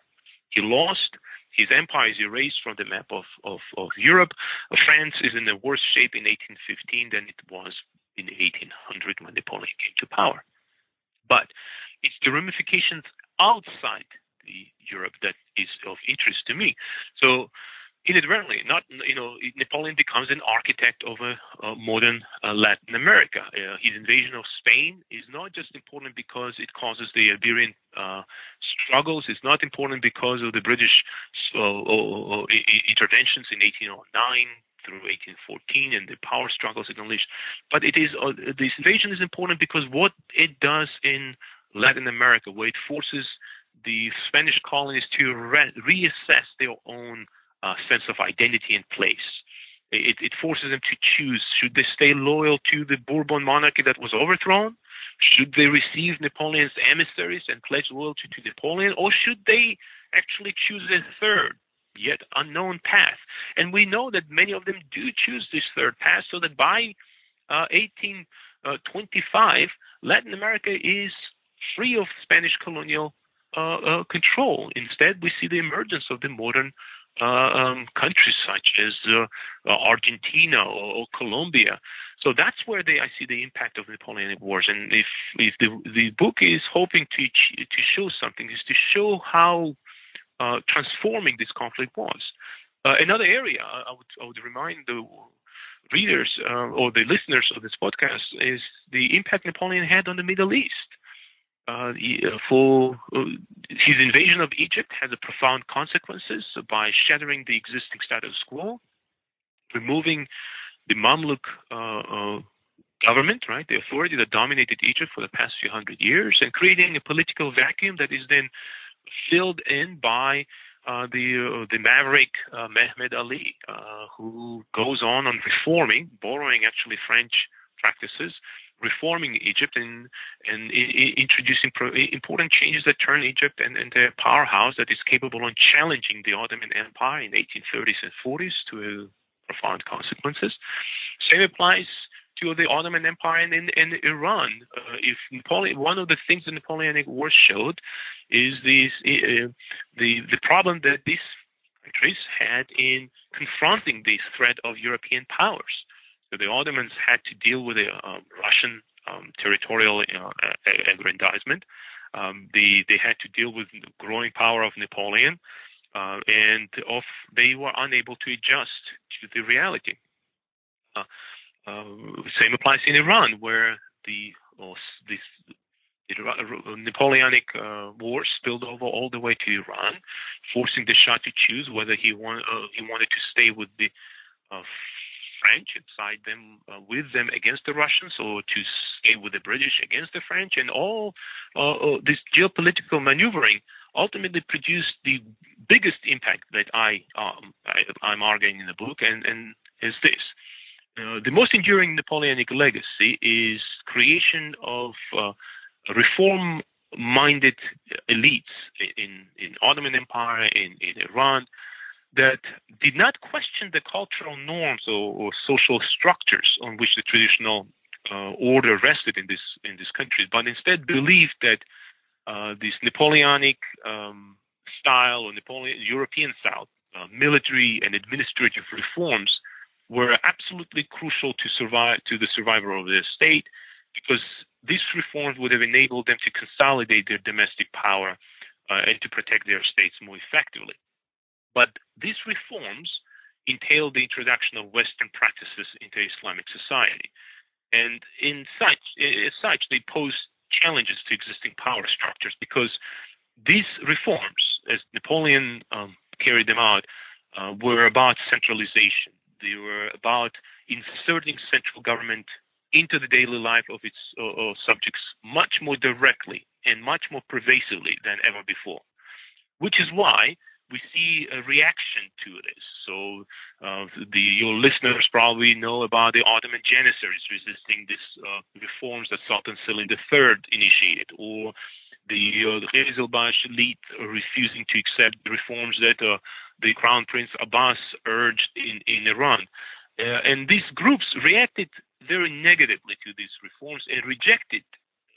He lost his empire is erased from the map of, of, of Europe. France is in a worse shape in 1815 than it was in 1800 when Napoleon came to power. But it's the ramifications outside the Europe that is of interest to me. So inadvertently, not you know, Napoleon becomes an architect of a, a modern uh, Latin America. Uh, his invasion of Spain is not just important because it causes the Iberian uh, struggles. It's not important because of the British uh, interventions in 1809 through 1814 and the power struggles it unleashed. But it is uh, this invasion is important because what it does in Latin America, where it forces the Spanish colonies to re- reassess their own uh, sense of identity and place. It, it, forces them to choose should they stay loyal to the Bourbon monarchy that was overthrown? Should they receive Napoleon's emissaries and pledge loyalty to Napoleon? Or should they actually choose a third, yet unknown path? And we know that many of them do choose this third path, so that by uh, 1825, Latin America is free of Spanish colonial uh, uh, control. Instead, we see the emergence of the modern uh, um, countries such as uh, uh, Argentina or, or, Colombia. So that's where they, I see the impact of Napoleonic Wars. And if if the the book is hoping to to show something, is to show how uh, transforming this conflict was. another area I would I would remind the readers or the listeners of this podcast is the impact Napoleon had on the Middle East. Uh, uh, for uh, his invasion of Egypt has a profound consequences by shattering the existing status quo, removing the Mamluk uh, uh, government, right, the authority that dominated Egypt for the past few hundred years, and creating a political vacuum that is then filled in by uh, the the maverick Mehmed Ali, who goes on on reforming, borrowing actually French practices, reforming Egypt and and introducing important changes that turn Egypt and, into a powerhouse that is capable of challenging the Ottoman Empire in 1830s and 40s to profound consequences. Same applies to the Ottoman Empire and in, in Iran. Uh, if Napoleon, one of the things the Napoleonic Wars showed is these, uh, the the problem that these countries had in confronting this threat of European powers. So the Ottomans had to deal with the um, Russian um, territorial uh, aggrandizement. Um, they they had to deal with the growing power of Napoleon, uh, and of they were unable to adjust to the reality. Uh, uh same applies in Iran, where the well, this the Napoleonic uh, War spilled over all the way to Iran, forcing the Shah to choose whether he, want, uh, he wanted to stay with the uh, French and side them uh, with them against the Russians, or to stay with the British against the French, and all uh, uh, this geopolitical maneuvering ultimately produced the biggest impact that I, um, I am arguing in the book, and and is this. Uh, the most enduring Napoleonic legacy is creation of uh, reform-minded elites in in Ottoman Empire, in in Iran, that did not question the cultural norms or, or social structures on which the traditional uh, order rested in this in this country, but instead believed that uh, this Napoleonic um, style or Napoleon European style uh, military and administrative reforms were absolutely crucial to survive to the survival of the state because these reforms would have enabled them to consolidate their domestic power uh, and to protect their states more effectively. But these reforms entailed the introduction of Western practices into Islamic society. And in such, as such, they pose challenges to existing power structures because these reforms, as Napoleon um, carried them out, uh, were about centralization. They were about inserting central government into the daily life of its uh, subjects much more directly and much more pervasively than ever before. Which is why we see a reaction to this. So uh, the, your listeners probably know about the Ottoman Janissaries resisting these uh, reforms that Sultan Selim III initiated, or the uh, Qizilbash elite refusing to accept the reforms that uh, the Crown Prince Abbas urged in, in Iran. Uh, and these groups reacted very negatively to these reforms and rejected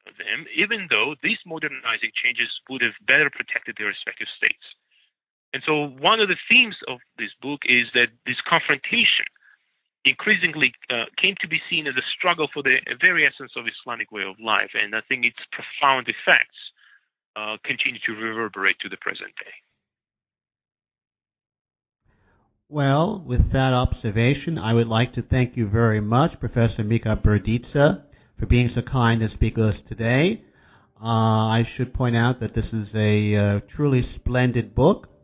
them, even though these modernizing changes would have better protected their respective states. And so one of the themes of this book is that this confrontation increasingly uh, came to be seen as a struggle for the very essence of Islamic way of life. And I think its profound effects uh, continue to reverberate to the present day. Well, with that observation, I would like to thank you very much, Professor Mikaberidze, for being so kind to speak with us today. Uh, I should point out that this is a uh, truly splendid book,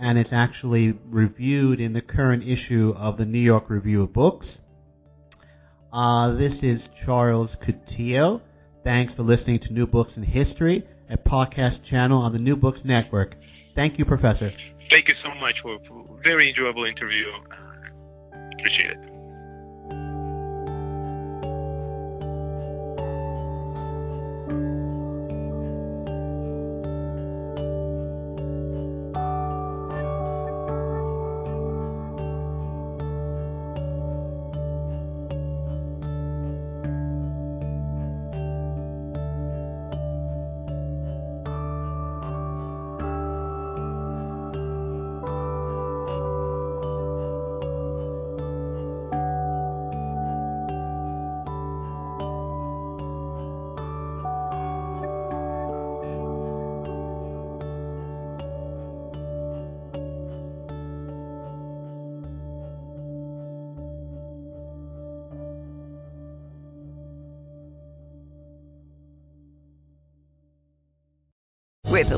and it's actually reviewed in the current issue of the New York Review of Books. Uh, this is Charles Coutinho. Thanks for listening to New Books in History, a podcast channel on the New Books Network. Thank you, Professor. Thank you so much for a very enjoyable interview. Appreciate it.